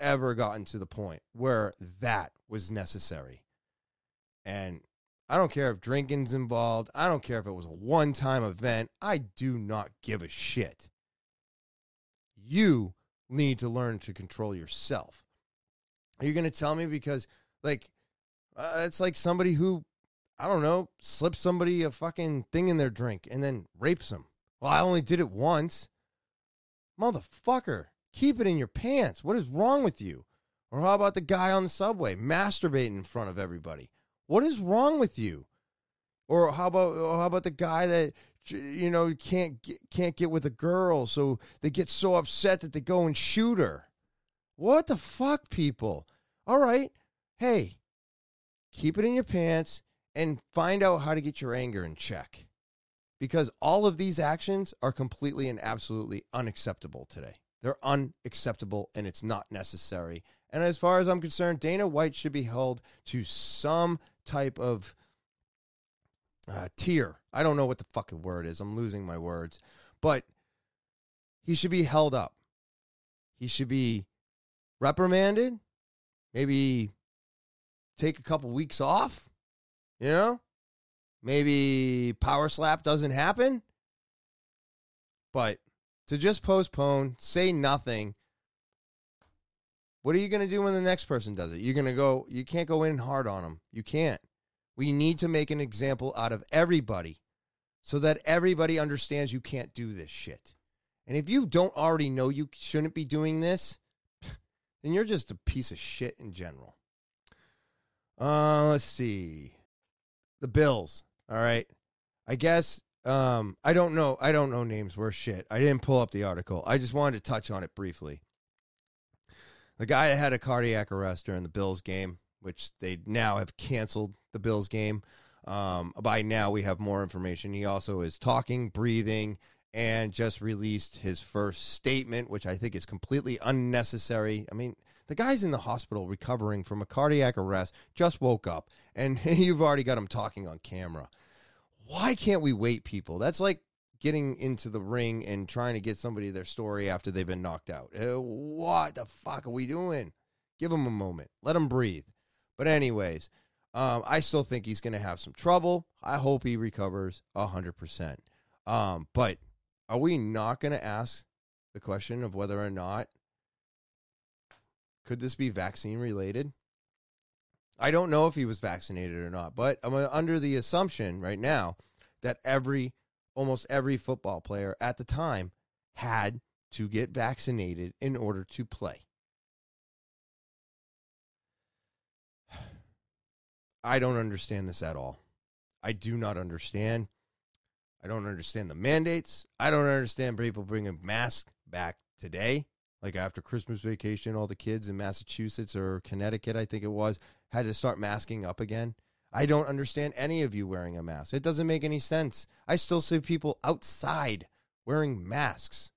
ever gotten to the point where that was necessary. And I don't care if drinking's involved. I don't care if it was a one-time event. I do not give a shit. You need to learn to control yourself. Are you going to tell me because like uh, it's like somebody who I don't know, slips somebody a fucking thing in their drink and then rapes them. Well, I only did it once. Motherfucker, keep it in your pants. What is wrong with you? Or how about the guy on the subway masturbating in front of everybody? What is wrong with you? Or how about how about the guy that you know can't get, can't get with a girl, so they get so upset that they go and shoot her? What the fuck, people? All right, hey, keep it in your pants and find out how to get your anger in check. Because all of these actions are completely and absolutely unacceptable today. They're unacceptable and it's not necessary. And as far as I'm concerned, Dana White should be held to some type of uh, tier. I don't know what the fucking word is. I'm losing my words. But he should be held up. He should be reprimanded, maybe take a couple weeks off, you know? Maybe power slap doesn't happen. But to just postpone, say nothing. What are you going to do when the next person does it? You're going to go, you can't go in hard on them. You can't. We need to make an example out of everybody so that everybody understands you can't do this shit. And if you don't already know you shouldn't be doing this, then you're just a piece of shit in general. Uh, let's see the Bills. All right. I guess um I don't know. I don't know names worth shit. I didn't pull up the article. I just wanted to touch on it briefly. The guy had a cardiac arrest during the Bills game, which they now have canceled the Bills game. Um, by now we have more information. He also is talking, breathing, and just released his first statement, which I think is completely unnecessary. I mean, the guy's in the hospital recovering from a cardiac arrest, just woke up, and you've already got him talking on camera. Why can't we wait, people? That's like getting into the ring and trying to get somebody their story after they've been knocked out. Uh, what the fuck are we doing? Give him a moment. Let him breathe. But, anyways, um, I still think he's going to have some trouble. I hope he recovers 100%. Um, but are we not going to ask the question of whether or not could this be vaccine related? I don't know if he was vaccinated or not, but I'm under the assumption right now that every almost every football player at the time had to get vaccinated in order to play. I don't understand this at all. I do not understand. I don't understand the mandates. I don't understand people bringing masks back today. Like after Christmas vacation, all the kids in Massachusetts or Connecticut, I think it was, had to start masking up again. I don't understand any of you wearing a mask. It doesn't make any sense. I still see people outside wearing masks.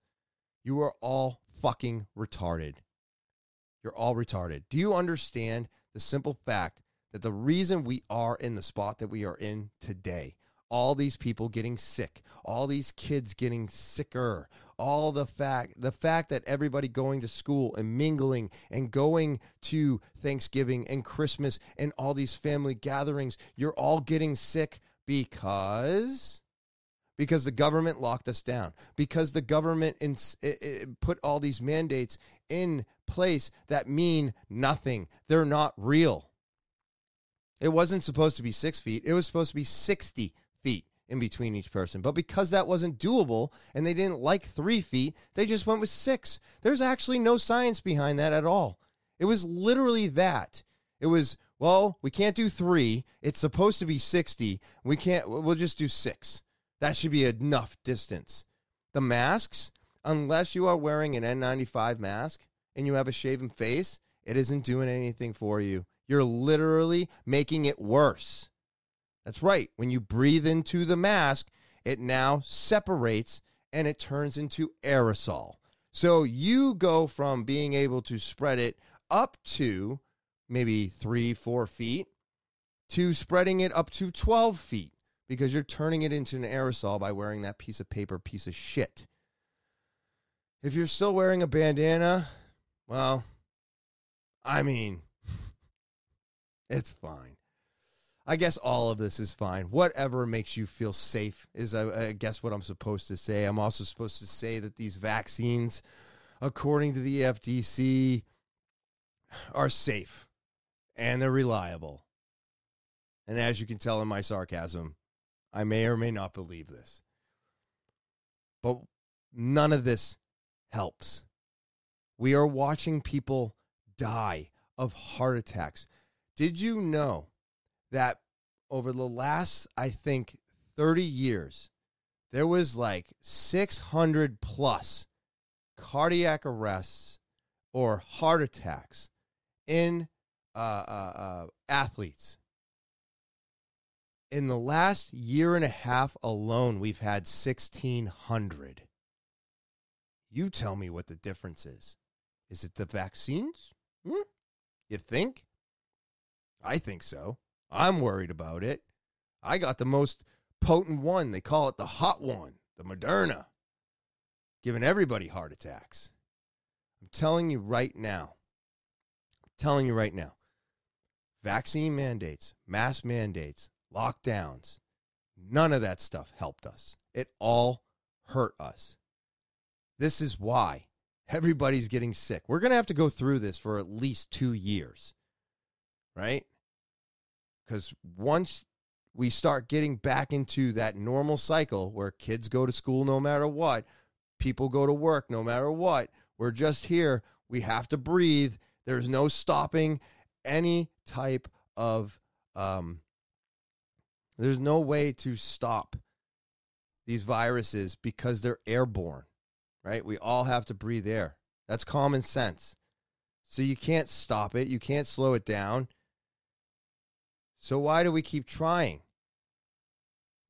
You are all fucking retarded. You're all retarded. Do you understand the simple fact that the reason we are in the spot that we are in today, all these people getting sick, all these kids getting sicker, all the fact the fact that everybody going to school and mingling and going to Thanksgiving and Christmas and all these family gatherings, you're all getting sick because because the government locked us down, because the government ins- put all these mandates in place that mean nothing. They're not real. It wasn't supposed to be six feet, it was supposed to be 60 feet in between each person. But because that wasn't doable and they didn't like three feet, they just went with six. There's actually no science behind that at all. It was literally that. It was, well, we can't do three. It's supposed to be 60. We can't, we'll just do six. That should be enough distance. The masks, unless you are wearing an N95 mask and you have a shaven face, it isn't doing anything for you. You're literally making it worse. That's right. When you breathe into the mask, it now separates and it turns into aerosol. So you go from being able to spread it up to maybe three, four feet to spreading it up to 12 feet because you're turning it into an aerosol by wearing that piece of paper piece of shit. If you're still wearing a bandana, well, I mean, it's fine. I guess all of this is fine. Whatever makes you feel safe is, I, I, guess, what I'm supposed to say. I'm also supposed to say that these vaccines, according to the FDC, are safe and they're reliable. And as you can tell in my sarcasm, I may or may not believe this. But none of this helps. We are watching people die of heart attacks. Did you know that over the last, I think, 30 years, there was like 600 plus cardiac arrests or heart attacks in uh, uh, uh, athletes in the last year and a half alone, we've had 1,600. You tell me what the difference is. Is it the vaccines? Hmm? You think? I think so. I'm worried about it. I got the most potent one. They call it the hot one, the Moderna, giving everybody heart attacks. I'm telling you right now, I'm telling you right now, vaccine mandates, mask mandates, lockdowns, none of that stuff helped us. It all hurt us. This is why everybody's getting sick. We're going to have to go through this for at least two years, right? Because once we start getting back into that normal cycle where kids go to school no matter what, people go to work no matter what, we're just here. We have to breathe. There's no stopping any type of um, there's no way to stop these viruses because they're airborne, right? We all have to breathe air. That's common sense. So you can't stop it, you can't slow it down. So why do we keep trying?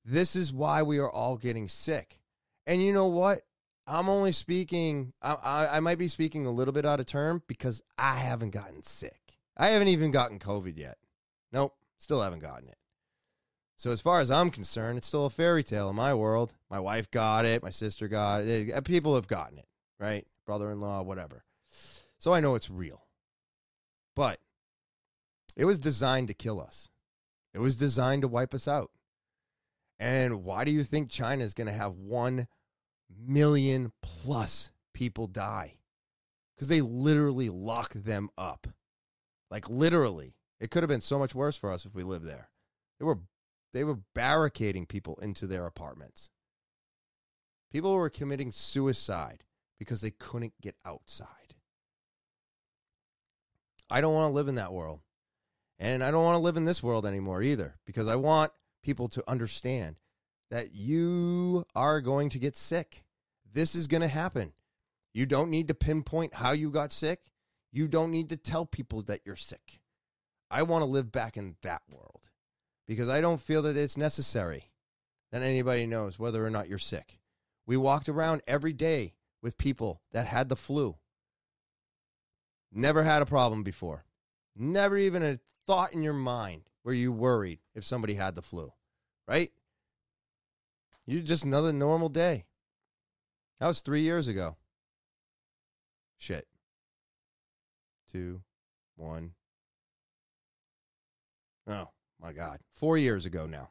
This is why we are all getting sick. And you know what? I'm only speaking, I, I, I might be speaking a little bit out of term because I haven't gotten sick. I haven't even gotten COVID yet. Nope, still haven't gotten it. So as far as I'm concerned, it's still a fairy tale in my world. My wife got it, my sister got it. Uh, people have gotten it, right? Brother-in-law, whatever. So I know it's real. But it was designed to kill us. It was designed to wipe us out. And why do you think China is going to have 1 million plus people die? Because they literally lock them up. Like literally. It could have been so much worse for us if we lived there. They were they were barricading people into their apartments. People were committing suicide because they couldn't get outside. I don't want to live in that world. And I don't want to live in this world anymore either because I want people to understand that you are going to get sick. This is going to happen. You don't need to pinpoint how you got sick. You don't need to tell people that you're sick. I want to live back in that world because I don't feel that it's necessary that anybody knows whether or not you're sick. We walked around every day with people that had the flu. Never had a problem before. Never even a thought in your mind where you worried if somebody had the flu, right? You just another normal day. That was three years ago. Shit. Two, one. Oh, my God. Four years ago now.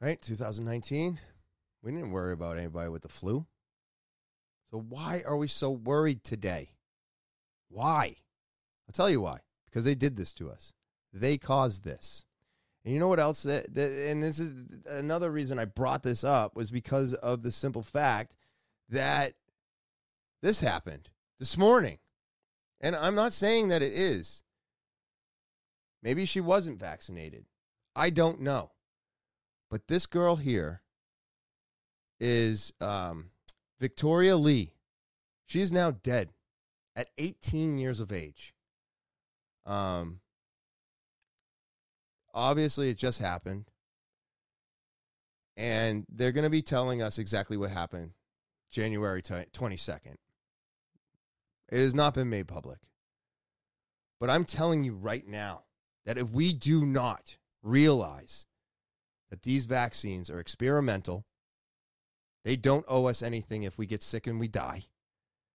Right? 2019. We didn't worry about anybody with the flu. So why are we so worried today? Why? I'll tell you why. Because they did this to us. They caused this. And you know what else? That, that, and this is another reason I brought this up was because of the simple fact that this happened this morning. And I'm not saying that it is. Maybe she wasn't vaccinated. I don't know. But this girl here is um, Victoria Lee. She is now dead at 18 years of age. Um, obviously, it just happened. And they're going to be telling us exactly what happened January 22nd. It has not been made public. But I'm telling you right now that if we do not realize that these vaccines are experimental, they don't owe us anything if we get sick and we die.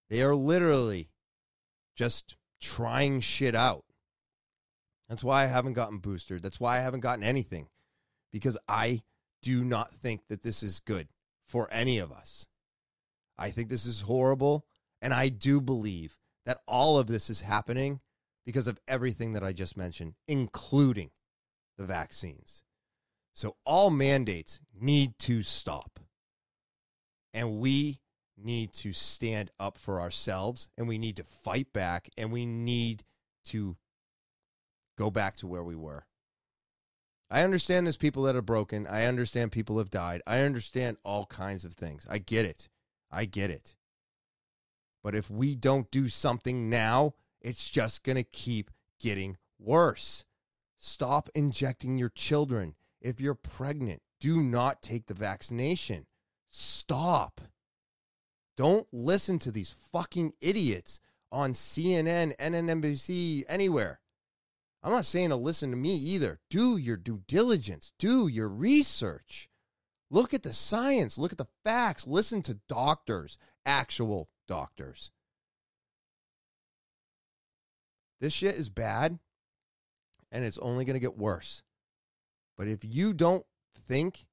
They are literally just trying shit out. That's why I haven't gotten boosted. That's why I haven't gotten anything because I do not think that this is good for any of us. I think this is horrible. And I do believe that all of this is happening because of everything that I just mentioned, including the vaccines. So all mandates need to stop. And we need to stand up for ourselves and we need to fight back and we need to go back to where we were. I understand there's people that are broken. I understand people have died. I understand all kinds of things. I get it. I get it. But if we don't do something now, it's just going to keep getting worse. Stop injecting your children. If you're pregnant, do not take the vaccination. Stop. Don't listen to these fucking idiots on CNN, NNNBC, anywhere. I'm not saying to listen to me either. Do your due diligence, do your research. Look at the science, look at the facts, listen to doctors, actual doctors. This shit is bad and it's only going to get worse. But if you don't think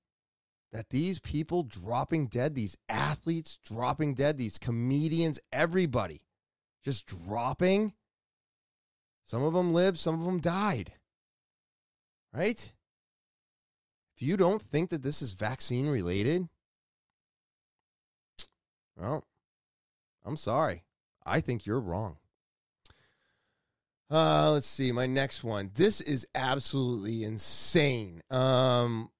that these people dropping dead, these athletes dropping dead, these comedians, everybody just dropping, some of them lived, some of them died. Right? If you don't think that this is vaccine related, well, I'm sorry. I think you're wrong. Uh, let's see my next one. This is absolutely insane. Um,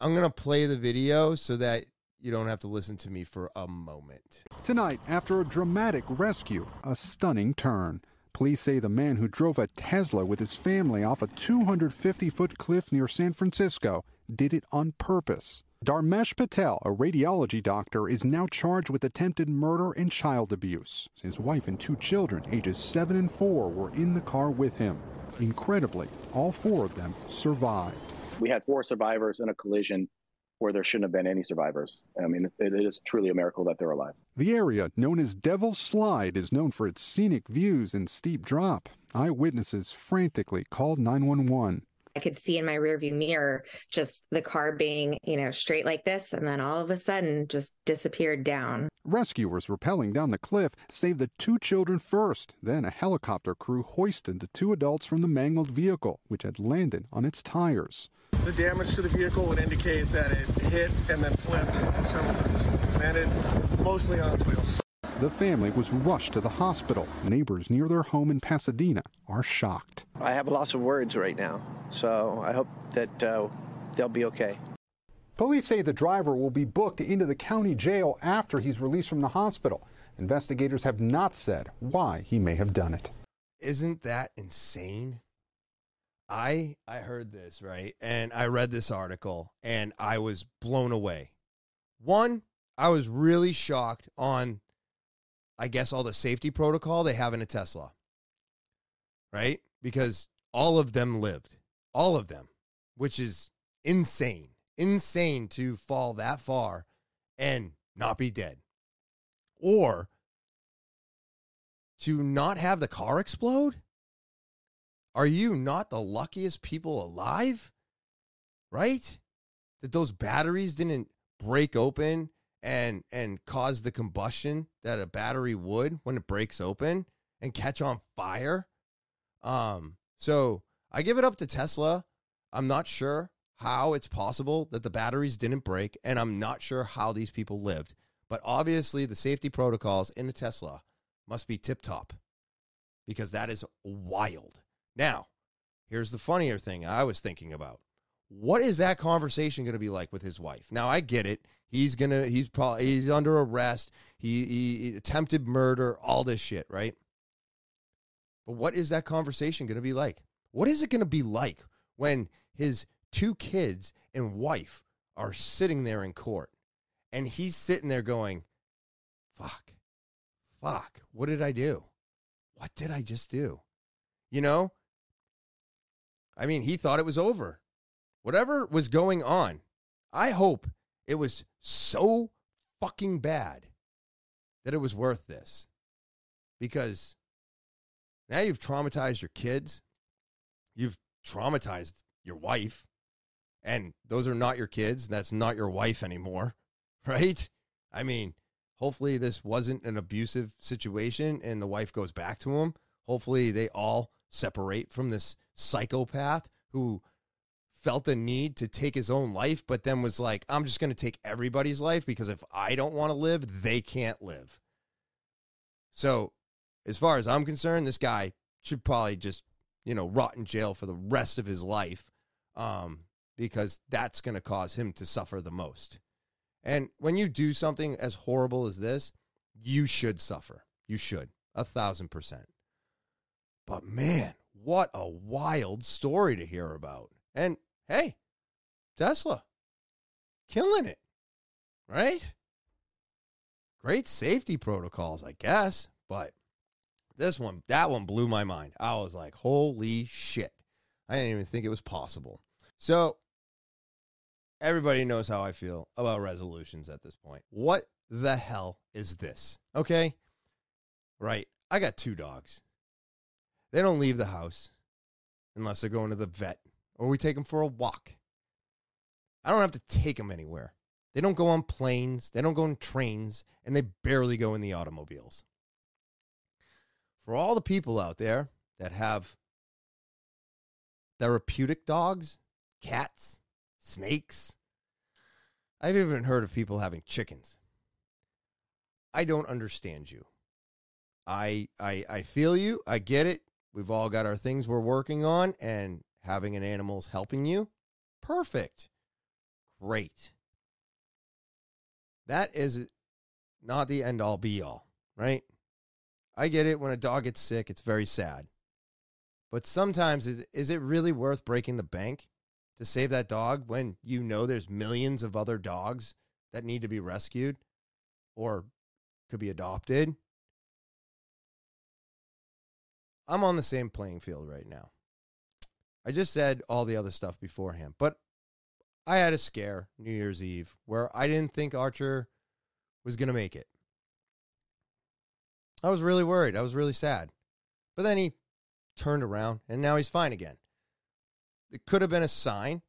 I'm gonna play the video so that you don't have to listen to me for a moment. Tonight, after a dramatic rescue, a stunning turn. Police say the man who drove a Tesla with his family off a 250 foot cliff near San Francisco did it on purpose. Dharmesh Patel, a radiology doctor, is now charged with attempted murder and child abuse. His wife and two children, ages 7 and 4, were in the car with him. Incredibly, all four of them survived. We had four survivors in a collision where there shouldn't have been any survivors. I mean, it is truly a miracle that they're alive. The area, known as Devil's Slide, is known for its scenic views and steep drop. Eyewitnesses frantically called 911. I could see in my rearview mirror just the car being, you know, straight like this, and then all of a sudden just disappeared down. Rescuers rappelling down the cliff saved the two children first. Then a helicopter crew hoisted the two adults from the mangled vehicle, which had landed on its tires. The damage to the vehicle would indicate that it hit and then flipped several times. Landed mostly on its wheels. The family was rushed to the hospital. Neighbors near their home in Pasadena are shocked. I have lots of words right now, so I hope that uh, they'll be okay. Police say the driver will be booked into the county jail after he's released from the hospital. Investigators have not said why he may have done it. Isn't that insane? I I heard this, right? And I read this article and I was blown away. One, I was really shocked on I guess all the safety protocol they have in a Tesla. Right? Because all of them lived. All of them, which is insane. Insane to fall that far and not be dead. Or to not have the car explode? Are you not the luckiest people alive? Right? That those batteries didn't break open and and cause the combustion that a battery would when it breaks open and catch on fire. Um so I give it up to Tesla. I'm not sure how it's possible that the batteries didn't break and I'm not sure how these people lived. But obviously the safety protocols in a Tesla must be tip top because that is wild. Now, here's the funnier thing I was thinking about. What is that conversation going to be like with his wife? Now, I get it. He's to he's probably he's under arrest. He, he attempted murder, all this shit, right? But what is that conversation going to be like? What is it going to be like when his two kids and wife are sitting there in court and he's sitting there going, "Fuck. Fuck. What did I do? What did I just do?" You know? I mean, he thought it was over. Whatever was going on, I hope it was so fucking bad that it was worth this. Because now you've traumatized your kids, you've traumatized your wife, and those are not your kids. That's not your wife anymore, right? I mean, hopefully this wasn't an abusive situation and the wife goes back to him. Hopefully they all separate from this psychopath who felt the need to take his own life, but then was like, I'm just going to take everybody's life because if I don't want to live, they can't live. So, as far as I'm concerned, this guy should probably just, you know, rot in jail for the rest of his life um, because that's going to cause him to suffer the most. And when you do something as horrible as this, you should suffer. You should, a thousand percent. But man, what a wild story to hear about. And hey, Tesla, killing it, right? Great safety protocols, I guess. But this one, that one blew my mind. I was like, holy shit. I didn't even think it was possible. So, everybody knows how I feel about resolutions at this point. What the hell is this? Okay. Right. I got two dogs. They don't leave the house unless they're going to the vet or we take them for a walk. I don't have to take them anywhere. They don't go on planes, they don't go on trains, and they barely go in the automobiles. For all the people out there that have therapeutic dogs, cats, snakes, I've even heard of people having chickens. I don't understand you. I I I feel you. I get it. We've all got our things we're working on, and having an animal's helping you. Perfect. Great. That is not the end all be all, right? I get it. When a dog gets sick, it's very sad. But sometimes, is, is it really worth breaking the bank to save that dog when you know there's millions of other dogs that need to be rescued or could be adopted? I'm on the same playing field right now. I just said all the other stuff beforehand, but I had a scare New Year's Eve where I didn't think Archer was going to make it. I was really worried. I was really sad. But then he turned around and now he's fine again. It could have been a sign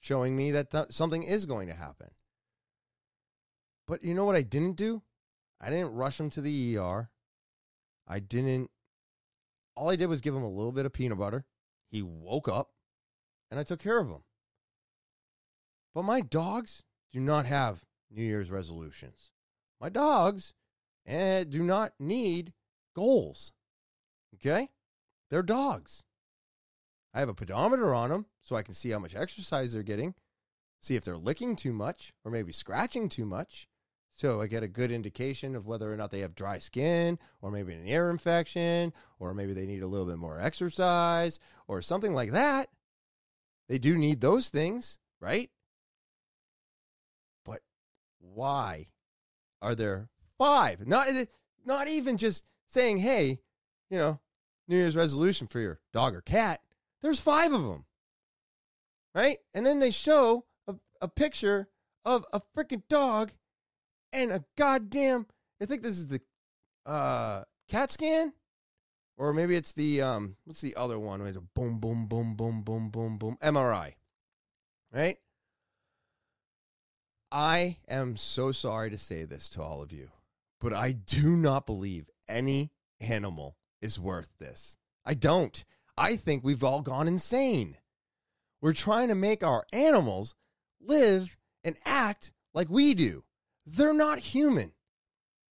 showing me that th- something is going to happen. But you know what I didn't do? I didn't rush him to the ER. I didn't all I did was give him a little bit of peanut butter. He woke up and I took care of him. But my dogs do not have New Year's resolutions. My dogs and do not need goals. Okay? They're dogs. I have a pedometer on them so I can see how much exercise they're getting, see if they're licking too much or maybe scratching too much. So I get a good indication of whether or not they have dry skin or maybe an ear infection or maybe they need a little bit more exercise or something like that. They do need those things, right? But why are there five? Not eh, not even just saying, "Hey, you know, New Year's resolution for your dog or cat." There's five of them, right? And then they show a, a picture of a freaking dog and a goddamn. I think this is the uh, CAT scan, or maybe it's the um. What's the other one? It's a boom, boom, boom, boom, boom, boom, boom. MRI, right? I am so sorry to say this to all of you, but I do not believe any animal is worth this. I don't. I think we've all gone insane. We're trying to make our animals live and act like we do. They're not human.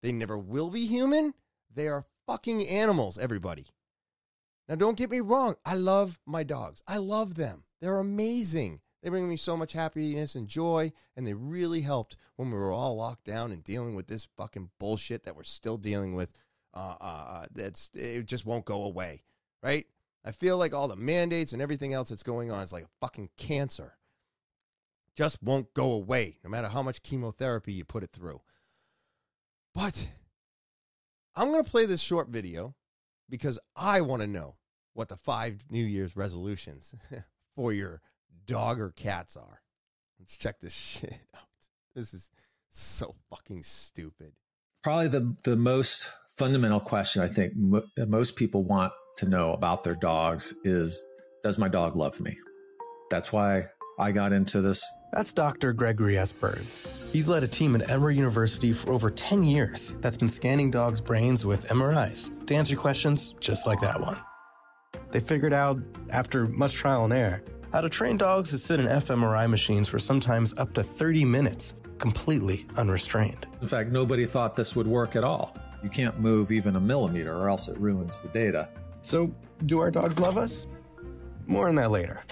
They never will be human. They are fucking animals, everybody. Now, don't get me wrong. I love my dogs. I love them. They're amazing. They bring me so much happiness and joy, and they really helped when we were all locked down and dealing with this fucking bullshit that we're still dealing with. Uh, uh, uh that's it just won't go away, right? I feel like all the mandates and everything else that's going on is like a fucking cancer. Just won't go away, no matter how much chemotherapy you put it through. But I'm going to play this short video because I want to know what the five New Year's resolutions for your dog or cats are. Let's check this shit out. This is so fucking stupid. Probably the, the most fundamental question I think mo- most people want to know about their dogs is Does my dog love me? That's why I got into this. That's Dr. Gregory S. Berns. He's led a team at Emory University for over 10 years that's been scanning dogs' brains with MRIs to answer questions just like that one. They figured out, after much trial and error, how to train dogs to sit in fMRI machines for sometimes up to 30 minutes, completely unrestrained. In fact, nobody thought this would work at all. You can't move even a millimeter or else it ruins the data. So, do our dogs love us? More on that later.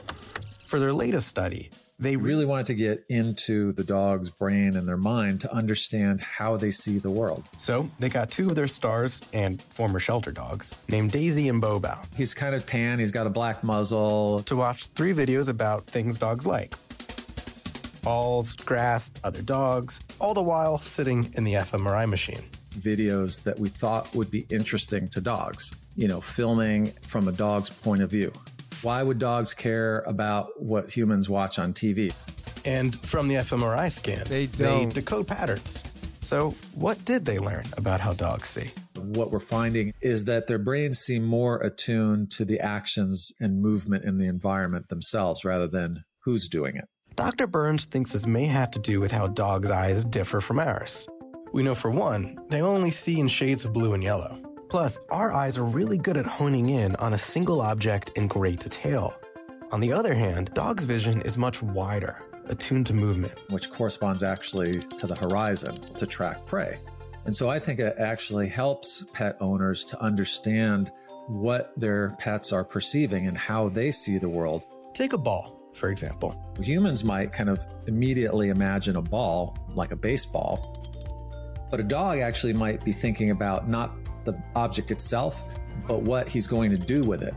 For their latest study, they really wanted to get into the dog's brain and their mind to understand how they see the world. So they got two of their stars and former shelter dogs named Daisy and Bow He's kind of tan, he's got a black muzzle. To watch three videos about things dogs like balls, grass, other dogs, all the while sitting in the fMRI machine. Videos that we thought would be interesting to dogs you know, filming from a dog's point of view. Why would dogs care about what humans watch on TV? And from the fMRI scans, they, they decode patterns. So, what did they learn about how dogs see? What we're finding is that their brains seem more attuned to the actions and movement in the environment themselves rather than who's doing it. Dr. Berns thinks this may have to do with how dogs' eyes differ from ours. We know for one, they only see in shades of blue and yellow. Plus, our eyes are really good at honing in on a single object in great detail. On the other hand, dogs' vision is much wider, attuned to movement, which corresponds actually to the horizon to track prey. And so I think it actually helps pet owners to understand what their pets are perceiving and how they see the world. Take a ball, for example. Humans might kind of immediately imagine a ball like a baseball, but a dog actually might be thinking about not the object itself, but what he's going to do with it.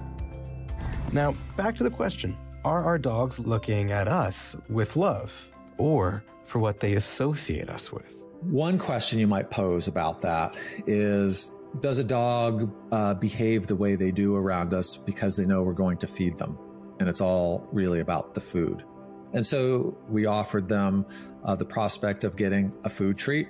Now, back to the question Are our dogs looking at us with love or for what they associate us with? One question you might pose about that is Does a dog uh, behave the way they do around us because they know we're going to feed them? And it's all really about the food. And so we offered them uh, the prospect of getting a food treat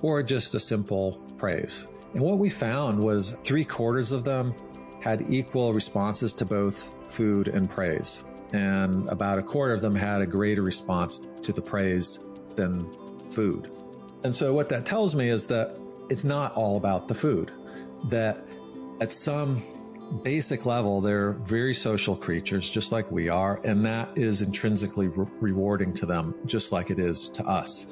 or just a simple praise. And what we found was three quarters of them had equal responses to both food and praise. And about a quarter of them had a greater response to the praise than food. And so what that tells me is that it's not all about the food, that at some basic level, they're very social creatures, just like we are, and that is intrinsically re- rewarding to them, just like it is to us.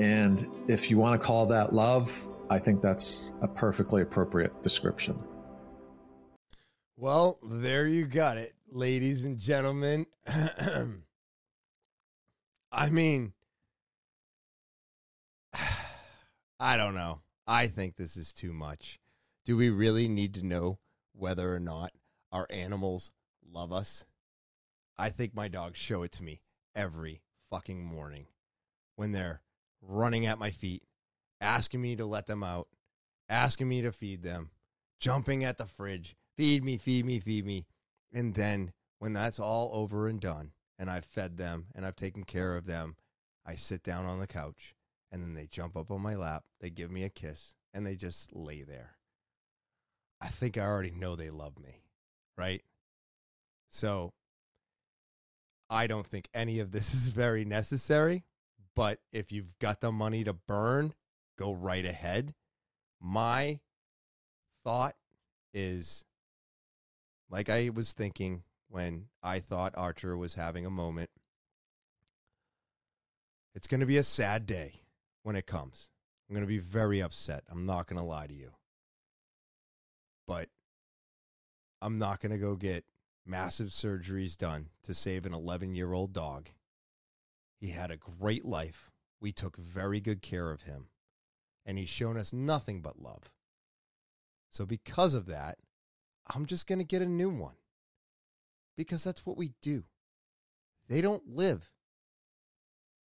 And if you want to call that love, I think that's a perfectly appropriate description. Well, there you got it, ladies and gentlemen. I mean, I don't know. I think this is too much. Do we really need to know whether or not our animals love us? I think my dogs show it to me every fucking morning when they're running at my feet, asking me to let them out, asking me to feed them, jumping at the fridge, feed me, feed me, feed me. And then when that's all over and done and I've fed them and I've taken care of them, I sit down on the couch and then they jump up on my lap, they give me a kiss, and they just lay there. I think I already know they love me, right? So I don't think any of this is very necessary, but if you've got the money to burn, go right ahead. My thought is like I was thinking when I thought Archer was having a moment. It's going to be a sad day when it comes. I'm going to be very upset. I'm not going to lie to you. But I'm not going to go get massive surgeries done to save an 11 year old dog. He had a great life. We took very good care of him. And he's shown us nothing but love. So, because of that, I'm just going to get a new one. Because that's what we do. They don't live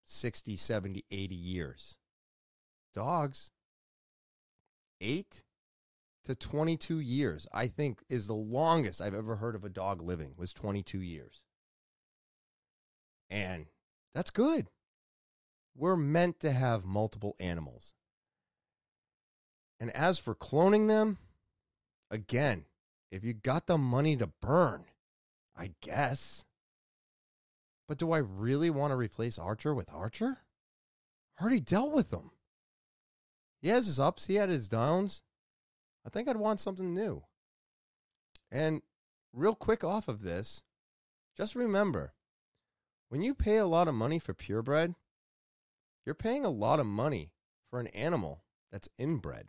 60, 70, 80 years. Dogs, 8 to 22 years, I think is the longest I've ever heard of a dog living was 22 years. And that's good. We're meant to have multiple animals. And as for cloning them, again, if you got the money to burn, I guess. But do I really want to replace Archer with Archer? I already dealt with them. He has his ups, he had his downs. I think I'd want something new. And real quick off of this, just remember when you pay a lot of money for purebred, you're paying a lot of money for an animal that's inbred.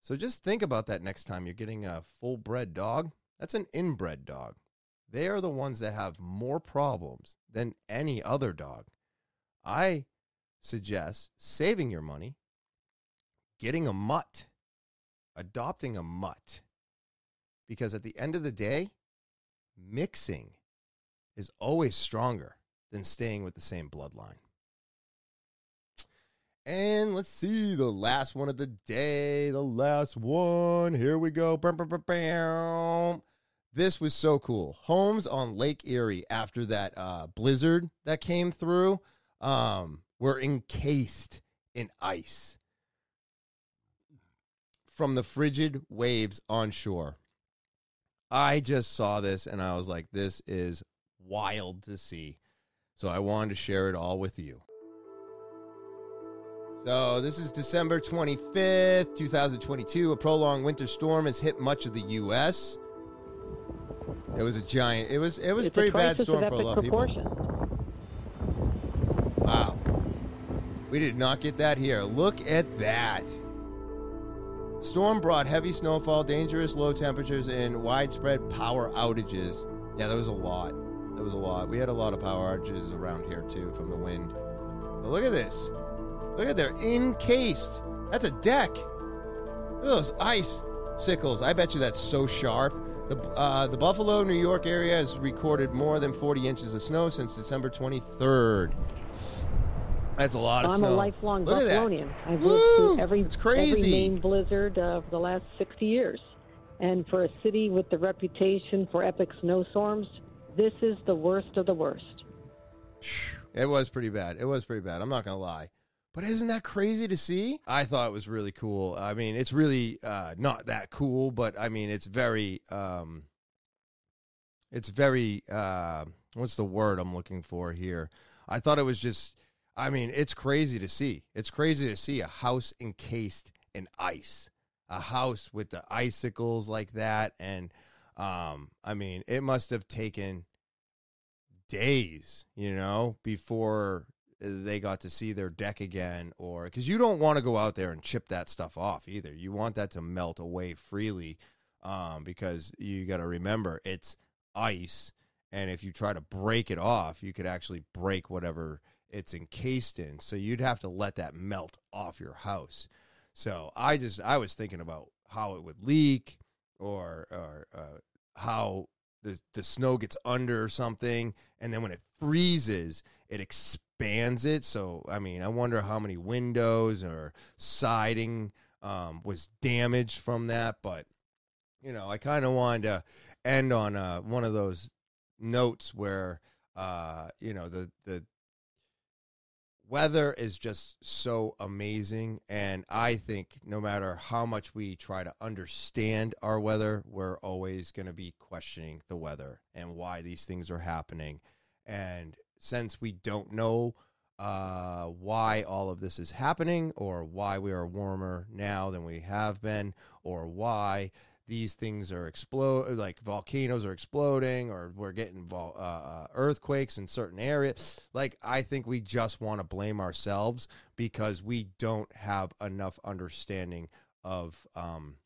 So just think about that next time you're getting a full bred dog. That's an inbred dog. They are the ones that have more problems than any other dog. I suggest saving your money, getting a mutt, adopting a mutt. Because at the end of the day, mixing is always stronger than staying with the same bloodline. And let's see the last one of the day. The last one. Here we go. This was so cool. Homes on Lake Erie after that uh, blizzard that came through um, were encased in ice from the frigid waves on shore. I just saw this and I was like, this is wild to see. So I wanted to share it all with you. So this is December 25th, 2022. A prolonged winter storm has hit much of the U.S. It was a giant. It was it was It's pretty bad storm for a lot of people. Wow. We did not get that here. Look at that. Storm brought heavy snowfall, dangerous low temperatures, and widespread power outages. Yeah, there was a lot. There was a lot. We had a lot of power outages around here too from the wind. But look at this. Look at they're encased. That's a deck. Look at those ice sickles. I bet you that's so sharp. The, uh, the Buffalo, New York area has recorded more than 40 inches of snow since December 23rd. That's a lot of snow. I'm a lifelong Look. Buffalonian. I've Woo! lived through every, It's crazy. every named blizzard uh, for the last 60 years. And for a city with the reputation for epic snowstorms, this is the worst of the worst. It was pretty bad. It was pretty bad. I'm not gonna lie. But isn't that crazy to see? I thought it was really cool. I mean, it's really uh, not that cool, but I mean, it's very, um, it's very. Uh, what's the word I'm looking for here? I thought it was just. I mean, it's crazy to see. It's crazy to see a house encased in ice, a house with the icicles like that, and um, I mean, it must have taken days, you know, before they got to see their deck again, or because you don't want to go out there and chip that stuff off either. You want that to melt away freely, um, because you got to remember it's ice, and if you try to break it off, you could actually break whatever it's encased in. So you'd have to let that melt off your house. So I just I was thinking about how it would leak, or or uh, how the the snow gets under something, and then when it freezes, it expands it. So I mean, I wonder how many windows or siding um, was damaged from that. But you know, I kind of wanted to end on uh, one of those notes where uh, you know the the weather is just so amazing and i think no matter how much we try to understand our weather we're always going to be questioning the weather and why these things are happening. And since we don't know uh, why all of this is happening or why we are warmer now than we have been or why these things are explode like volcanoes are exploding or we're getting vol- uh, uh, earthquakes in certain areas like i think we just want to blame ourselves because we don't have enough understanding of um,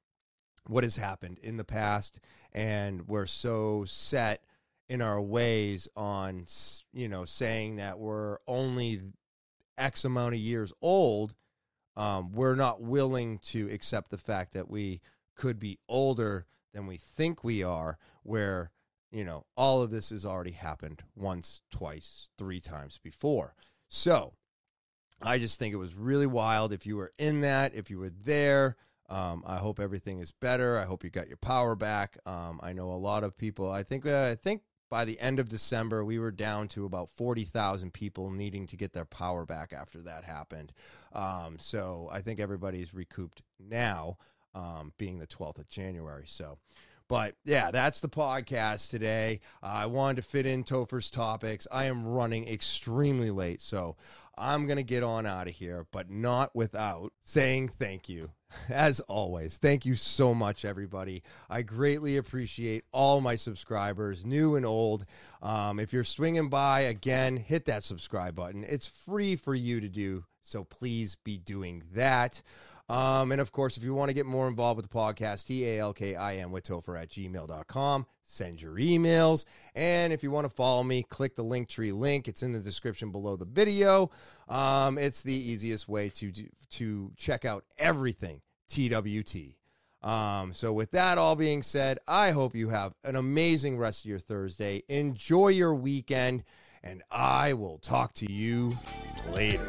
what has happened in the past and we're so set in our ways on you know saying that we're only x amount of years old um, we're not willing to accept the fact that we could be older than we think we are, where, you know, all of this has already happened once, twice, three times before. So I just think it was really wild. If you were in that, if you were there, um, I hope everything is better. I hope you got your power back. Um, I know a lot of people. I think uh, I think by the end of December, we were down to about 40,000 people needing to get their power back after that happened. Um, so I think everybody's recouped now um, being the 12th of January. So, but yeah, that's the podcast today. Uh, I wanted to fit in Topher's topics. I am running extremely late, so I'm going to get on out of here, but not without saying thank you. As always, thank you so much, everybody. I greatly appreciate all my subscribers, new and old. Um, if you're swinging by, again, hit that subscribe button. It's free for you to do, so please be doing that. Um, and of course, if you want to get more involved with the podcast, T A L K I M with Topher at gmail.com. Send your emails. And if you want to follow me, click the Linktree link. It's in the description below the video. Um, it's the easiest way to, do, to check out everything TWT. Um, so, with that all being said, I hope you have an amazing rest of your Thursday. Enjoy your weekend, and I will talk to you later.